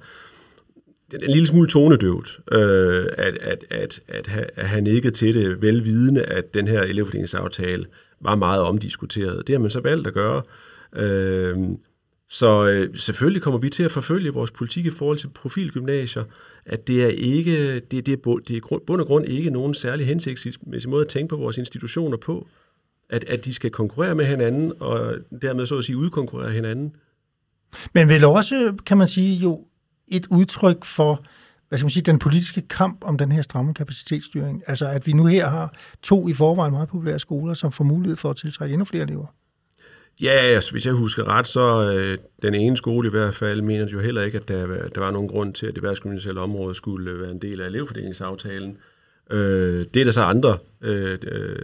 Speaker 2: det er en lille smule tonedøvt, øh, at, at, at, at, at han ikke til det, velvidende, at den her elevfordelingsaftale var meget omdiskuteret. Det har man så valgt at gøre. Øh, så øh, selvfølgelig kommer vi til at forfølge vores politik i forhold til profilgymnasier, at det er ikke, det, det er, det er bund og grund ikke nogen særlig hensigtsmæssig måde at tænke på vores institutioner på, at, at de skal konkurrere med hinanden, og dermed så at sige udkonkurrere hinanden.
Speaker 1: Men vel også, kan man sige, jo et udtryk for, hvad skal man sige, den politiske kamp om den her stramme kapacitetsstyring? Altså at vi nu her har to i forvejen meget populære skoler, som får mulighed for at tiltrække endnu flere elever?
Speaker 2: Ja, altså, hvis jeg husker ret, så øh, den ene skole i hvert fald mener jo heller ikke, at der, der var nogen grund til, at det værtskommunale område skulle øh, være en del af elevfordelingsaftalen. Øh, det er der så andre øh, øh,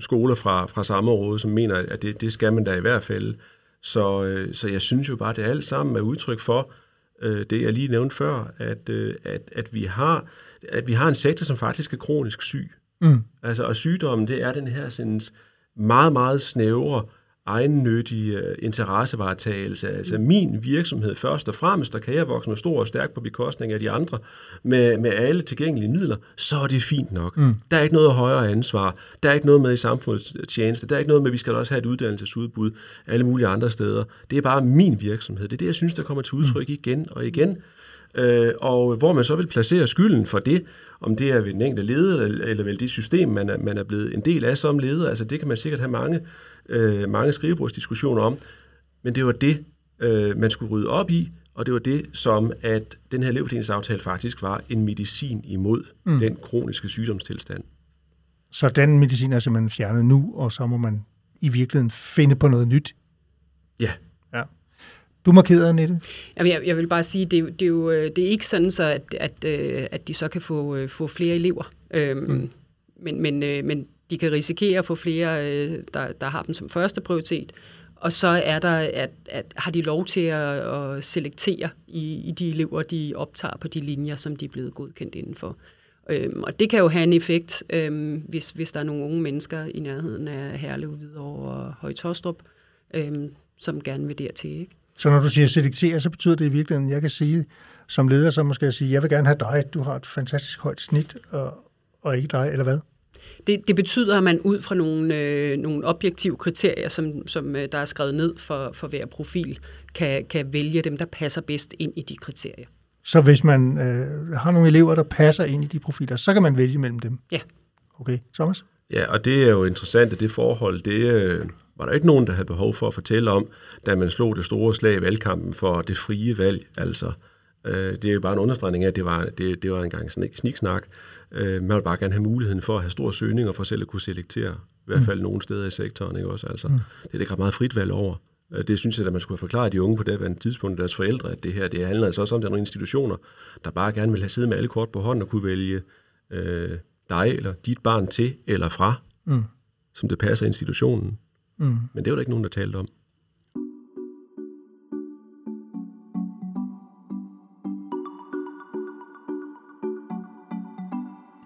Speaker 2: skoler fra, fra samme område, som mener, at det, det skal man da i hvert fald. Så, øh, så jeg synes jo bare, at det alt sammen er udtryk for øh, det, jeg lige nævnte før, at, øh, at, at, vi har, at vi har en sektor, som faktisk er kronisk syg. Mm. Altså, og sygdommen, det er den her sådan, meget, meget snævre egennyttig uh, interessevaretagelse. Altså min virksomhed først og fremmest, der kan jeg vokse mig stor og stærk på bekostning af de andre, med, med alle tilgængelige midler, så er det fint nok. Mm. Der er ikke noget højere ansvar. Der er ikke noget med i samfundets tjeneste. Der er ikke noget med, at vi skal også have et uddannelsesudbud alle mulige andre steder. Det er bare min virksomhed. Det er det, jeg synes, der kommer til udtryk mm. igen og igen. Uh, og hvor man så vil placere skylden for det, om det er ved den enkelte leder, eller vel det system, man er, man er blevet en del af som leder. Altså det kan man sikkert have mange øh, mange skrivebordsdiskussioner om, men det var det, øh, man skulle rydde op i, og det var det, som at den her elevfordelingsaftale faktisk var en medicin imod mm. den kroniske sygdomstilstand.
Speaker 1: Så den medicin er simpelthen fjernet nu, og så må man i virkeligheden finde på noget nyt?
Speaker 2: Ja.
Speaker 1: ja. Du markerede, Annette?
Speaker 3: Jamen, jeg, jeg vil bare sige, det, det, er jo øh, det er ikke sådan, så at, at, øh, at de så kan få, øh, få flere elever. Øhm, mm. Men, men, men de kan risikere at få flere, øh, der, der har dem som første prioritet. Og så er der, at, at har de lov til at, at selektere i, i de elever, de optager på de linjer, som de er blevet godkendt indenfor. Øhm, og det kan jo have en effekt, øhm, hvis, hvis der er nogle unge mennesker i nærheden af Herlev, Hvidovre og Højtostrup, øhm, som gerne vil dertil. Ikke?
Speaker 1: Så når du siger selektere, så betyder det i virkeligheden, at jeg kan sige som leder, så måske jeg sige, jeg vil gerne have dig, du har et fantastisk højt snit, og, og ikke dig, eller hvad?
Speaker 3: Det, det betyder, at man ud fra nogle, øh, nogle objektive kriterier, som, som øh, der er skrevet ned for, for hver profil, kan, kan vælge dem, der passer bedst ind i de kriterier.
Speaker 1: Så hvis man øh, har nogle elever, der passer ind i de profiler, så kan man vælge mellem dem?
Speaker 3: Ja.
Speaker 1: Okay, Thomas?
Speaker 2: Ja, og det er jo interessant, at det forhold, det øh, var der ikke nogen, der havde behov for at fortælle om, da man slog det store slag i valgkampen for det frie valg. Altså, øh, det er jo bare en understregning af, at det var, det, det var engang sådan ikke sniksnak. Øh, man vil bare gerne have muligheden for at have store søgninger for selv at kunne selektere, i hvert fald mm. nogle steder i sektoren. Ikke også? Altså, mm. Det er ikke ret meget frit valg over. Øh, det synes jeg, at man skulle have forklaret de unge på det tidspunkt, deres forældre, at det her det handler altså også om, at der er nogle institutioner, der bare gerne vil have siddet med alle kort på hånden og kunne vælge øh, dig eller dit barn til eller fra, mm. som det passer institutionen. Mm. Men det var der ikke nogen, der talte om.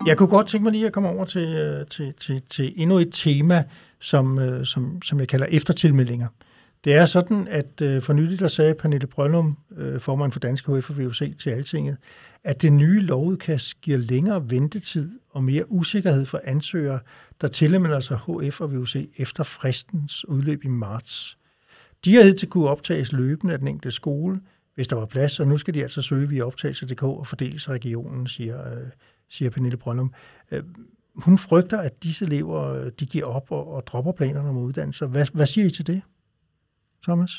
Speaker 1: Jeg kunne godt tænke mig lige at komme over til, øh, til, til, til endnu et tema, som, øh, som, som jeg kalder eftertilmeldinger. Det er sådan, at øh, for nylig der sagde Pernille Brøllum, øh, formand for Danske HF og VUC til Altinget, at det nye lovudkast giver længere ventetid og mere usikkerhed for ansøgere, der tilmelder sig HF og VUC efter fristens udløb i marts. De har til kunne optages løbende af den enkelte skole, hvis der var plads, og nu skal de altså søge via optagelse.dk og fordeles af regionen, siger siger Pernille Brøndum. Øh, hun frygter, at disse elever de giver op og, og dropper planerne om uddannelse. Hvad, hvad siger I til det, Thomas?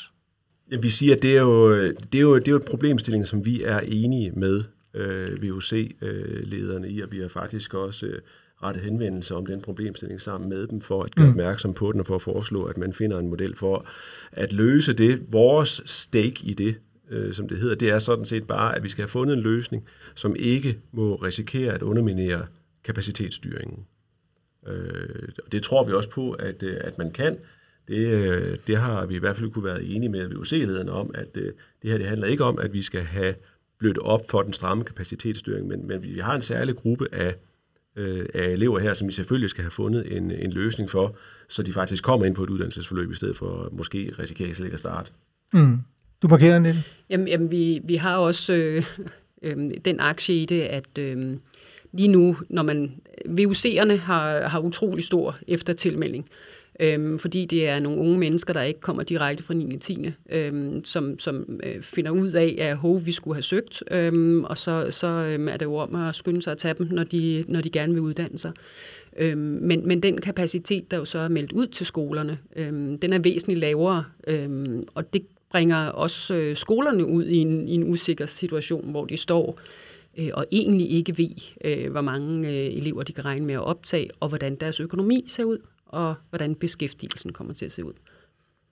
Speaker 2: Ja, vi siger, at det er jo, det er jo, det er jo et problemstilling, som vi er enige med øh, VUC-lederne i, og vi har faktisk også øh, rettet henvendelse om den problemstilling sammen med dem, for at gøre mm. opmærksom på den, og for at foreslå, at man finder en model for at løse det. Vores stake i det, øh, som det hedder, det er sådan set bare, at vi skal have fundet en løsning, som ikke må risikere at underminere kapacitetsstyringen. Øh, det tror vi også på, at, øh, at man kan. Det, øh, det har vi i hvert fald kunne være enige med VUC-lederne om, at øh, det her det handler ikke om, at vi skal have blødt op for den stramme kapacitetsstyring, men, men vi har en særlig gruppe af, øh, af elever her, som vi selvfølgelig skal have fundet en, en løsning for, så de faktisk kommer ind på et uddannelsesforløb, i stedet for måske risikere slet ikke at starte.
Speaker 1: Mm. Du markerer lidt?
Speaker 3: Jamen, jamen vi, vi har også øh, øh, den aktie i det, at øh, lige nu, når man VUC'erne har, har utrolig stor eftertilmelding, øh, fordi det er nogle unge mennesker, der ikke kommer direkte fra 9. og 10. Øh, som, som øh, finder ud af, at hov, vi skulle have søgt, øh, og så, så øh, er det jo om at skynde sig at tage dem, når de, når de gerne vil uddanne sig. Øhm, men, men den kapacitet, der jo så er meldt ud til skolerne, øhm, den er væsentligt lavere, øhm, og det bringer også øh, skolerne ud i en, i en usikker situation, hvor de står øh, og egentlig ikke ved, øh, hvor mange øh, elever de kan regne med at optage, og hvordan deres økonomi ser ud, og hvordan beskæftigelsen kommer til at se ud.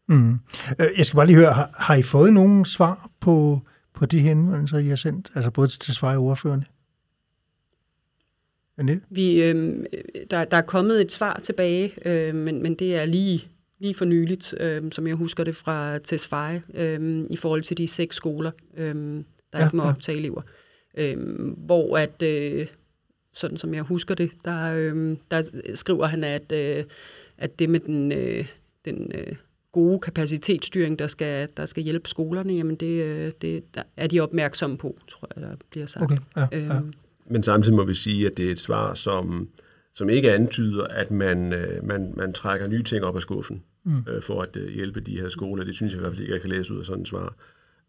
Speaker 1: Mm. Jeg skal bare lige høre, har, har I fået nogle svar på, på de henvendelser, I har sendt? Altså både til svar i ordførende?
Speaker 3: Vi, øh, der, der er kommet et svar tilbage, øh, men, men det er lige, lige for nyligt, øh, som jeg husker det fra Tesfaye, øh, i forhold til de seks skoler, øh, der ja, ikke må optage ja. elever. Øh, hvor at, øh, sådan som jeg husker det, der, øh, der skriver han, at, øh, at det med den, øh, den øh, gode kapacitetsstyring, der skal, der skal hjælpe skolerne, jamen det, øh, det der er de opmærksomme på, tror jeg, der bliver sagt. Okay, ja, ja. Øhm,
Speaker 2: men samtidig må vi sige, at det er et svar, som, som ikke antyder, at man, øh, man, man trækker nye ting op af skuffen mm. øh, for at øh, hjælpe de her skoler. Det synes jeg i hvert fald ikke, jeg kan læse ud af sådan et svar.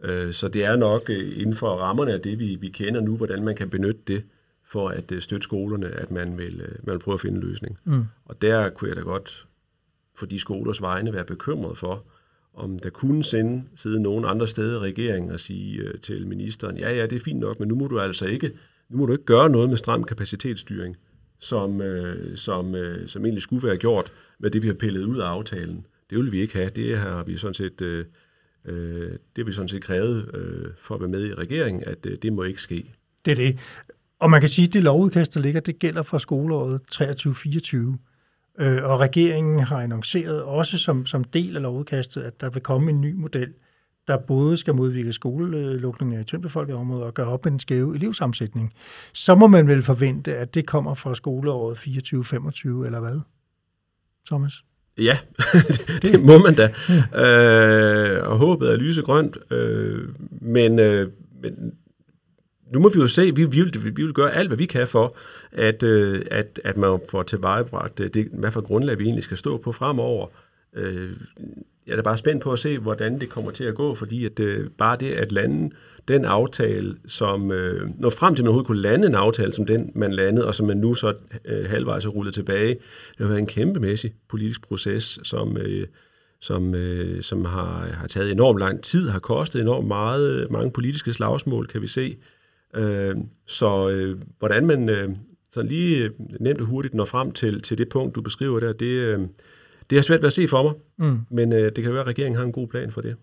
Speaker 2: Øh, så det er nok øh, inden for rammerne af det, vi, vi kender nu, hvordan man kan benytte det for at øh, støtte skolerne, at man vil, øh, man vil prøve at finde en løsning. Mm. Og der kunne jeg da godt for de skolers vegne være bekymret for, om der kunne sende, sidde nogen andre steder i regeringen og sige øh, til ministeren, ja, ja, det er fint nok, men nu må du altså ikke nu må du ikke gøre noget med stram kapacitetsstyring, som, øh, som, øh, som egentlig skulle være gjort med det, vi har pillet ud af aftalen. Det vil vi ikke have. Det har vi sådan set, øh, øh, det har vi sådan set krævet øh, for at være med i regeringen, at øh, det må ikke ske.
Speaker 1: Det er det. Og man kan sige, at det lovudkast, der ligger, det gælder fra skoleåret 23-24. Øh, og regeringen har annonceret også som, som del af lovudkastet, at der vil komme en ny model, der både skal modvirke skolelukninger i tyndbefolkede områder og gøre op med den skæve elevsammensætning, så må man vel forvente, at det kommer fra skoleåret 24-25, eller hvad, Thomas?
Speaker 2: Ja, det, det må man da. Ja. Øh, og håbet er lysegrønt. Øh, men, øh, men nu må vi jo se, vi, vi, vil, vi vil gøre alt, hvad vi kan for, at, øh, at, at man får tilvejebragt øh, det, hvad for grundlag vi egentlig skal stå på fremover. Øh, jeg er bare spændt på at se, hvordan det kommer til at gå, fordi at øh, bare det at lande den aftale, som øh, når frem til, at man overhovedet kunne lande en aftale som den, man landede, og som man nu så øh, halvvejs har rullet tilbage, det har været en kæmpemæssig politisk proces, som, øh, som, øh, som har, har taget enormt lang tid, har kostet enormt meget, mange politiske slagsmål, kan vi se. Øh, så øh, hvordan man øh, så lige øh, nemt og hurtigt når frem til, til det punkt, du beskriver der, det, øh, det er svært ved at se for mig, mm. men øh, det kan være, at regeringen har en god plan for det.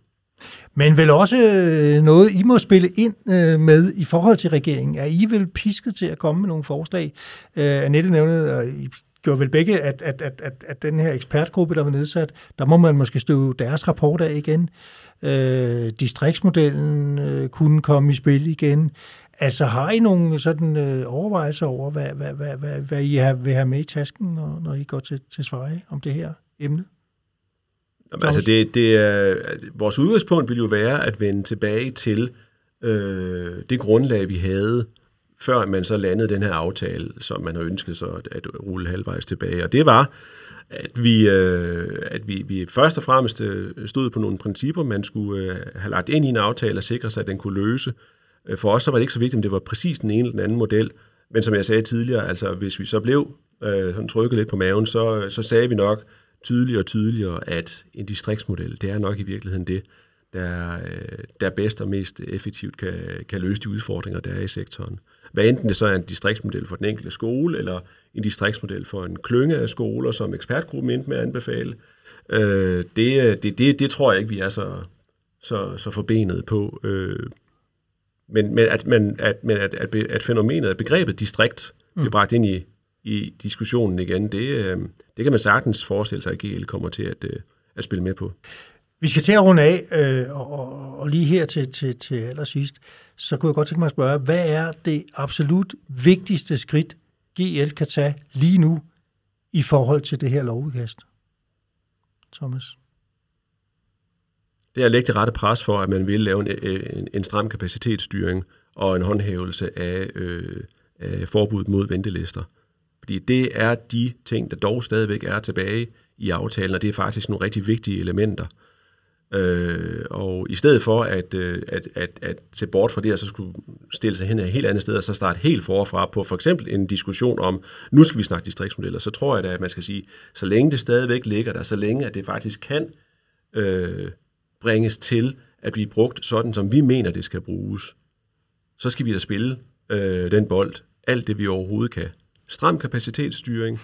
Speaker 1: Men vel også øh, noget, I må spille ind øh, med i forhold til regeringen. Er I vel pisket til at komme med nogle forslag? Øh, Annette nævnede, og I gjorde vel begge, at, at, at, at, at den her ekspertgruppe, der var nedsat, der må man måske støve deres rapport af igen. Øh, distriktsmodellen øh, kunne komme i spil igen. Altså har I nogle sådan øh, overvejelser over, hvad, hvad, hvad, hvad, hvad I har, vil have med i tasken, når, når I går til, til Sverige om det her? Emne?
Speaker 2: Jamen, altså det, det er, vores udgangspunkt vil jo være at vende tilbage til øh, det grundlag, vi havde, før man så landede den her aftale, som man har ønsket sig at, rulle halvvejs tilbage. Og det var, at vi, øh, at vi, vi først og fremmest øh, stod på nogle principper, man skulle øh, have lagt ind i en aftale og sikre sig, at den kunne løse. Øh, for os så var det ikke så vigtigt, om det var præcis den ene eller den anden model. Men som jeg sagde tidligere, altså hvis vi så blev øh, sådan trykket lidt på maven, så, så sagde vi nok, tydeligere og tydeligere, at en distriktsmodel, det er nok i virkeligheden det, der, øh, der bedst og mest effektivt kan, kan løse de udfordringer, der er i sektoren. Hvad enten det så er en distriktsmodel for den enkelte skole, eller en distriktsmodel for en klynge af skoler, som ekspertgruppen endte med at anbefale, øh, det, det, det, det tror jeg ikke, vi er så, så, så forbenet på. Øh, men, men, at, men, at, men at, at, at fænomenet, at begrebet distrikt bliver mm. bragt ind i, i diskussionen igen, det, øh, det kan man sagtens forestille sig, at GL kommer til at, øh, at spille med på.
Speaker 1: Vi skal til at runde af, øh, og, og, lige her til, til, til allersidst, så kunne jeg godt tænke mig at spørge, hvad er det absolut vigtigste skridt, GL kan tage lige nu i forhold til det her lovudkast? Thomas?
Speaker 2: Det er at lægge det rette pres for, at man vil lave en, en, en stram kapacitetsstyring og en håndhævelse af, øh, af forbuddet mod ventelister. Fordi det er de ting, der dog stadigvæk er tilbage i aftalen, og det er faktisk nogle rigtig vigtige elementer. Øh, og i stedet for at, øh, at, at, at se bort fra det, og så skulle stille sig hen et helt andet sted, og så starte helt forfra på for eksempel en diskussion om, nu skal vi snakke distriktsmodeller, så tror jeg da, at man skal sige, så længe det stadigvæk ligger der, så længe at det faktisk kan øh, bringes til at blive brugt sådan, som vi mener, det skal bruges, så skal vi da spille øh, den bold alt det, vi overhovedet kan. Stram kapacitetsstyring,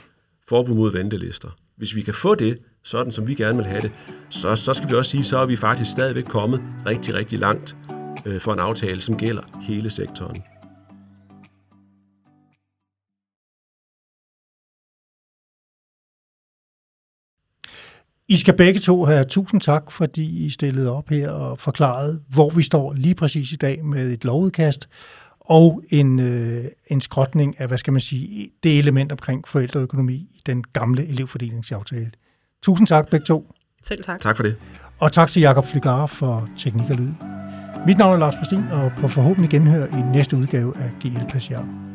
Speaker 2: forbud mod ventelister. Hvis vi kan få det, sådan som vi gerne vil have det, så, så skal vi også sige, så er vi faktisk stadigvæk kommet rigtig, rigtig langt øh, for en aftale, som gælder hele sektoren.
Speaker 1: I skal begge to have tusind tak, fordi I stillede op her og forklarede, hvor vi står lige præcis i dag med et lovudkast og en, øh, en skrotning af, hvad skal man sige, det element omkring forældreøkonomi i den gamle elevfordelingsaftale. Tusind tak begge to.
Speaker 3: Selv tak.
Speaker 2: Tak for det.
Speaker 1: Og tak til Jakob Flygar for teknik og lyd. Mit navn er Lars Bastin, og på forhåbentlig genhør i næste udgave af GL Passiar.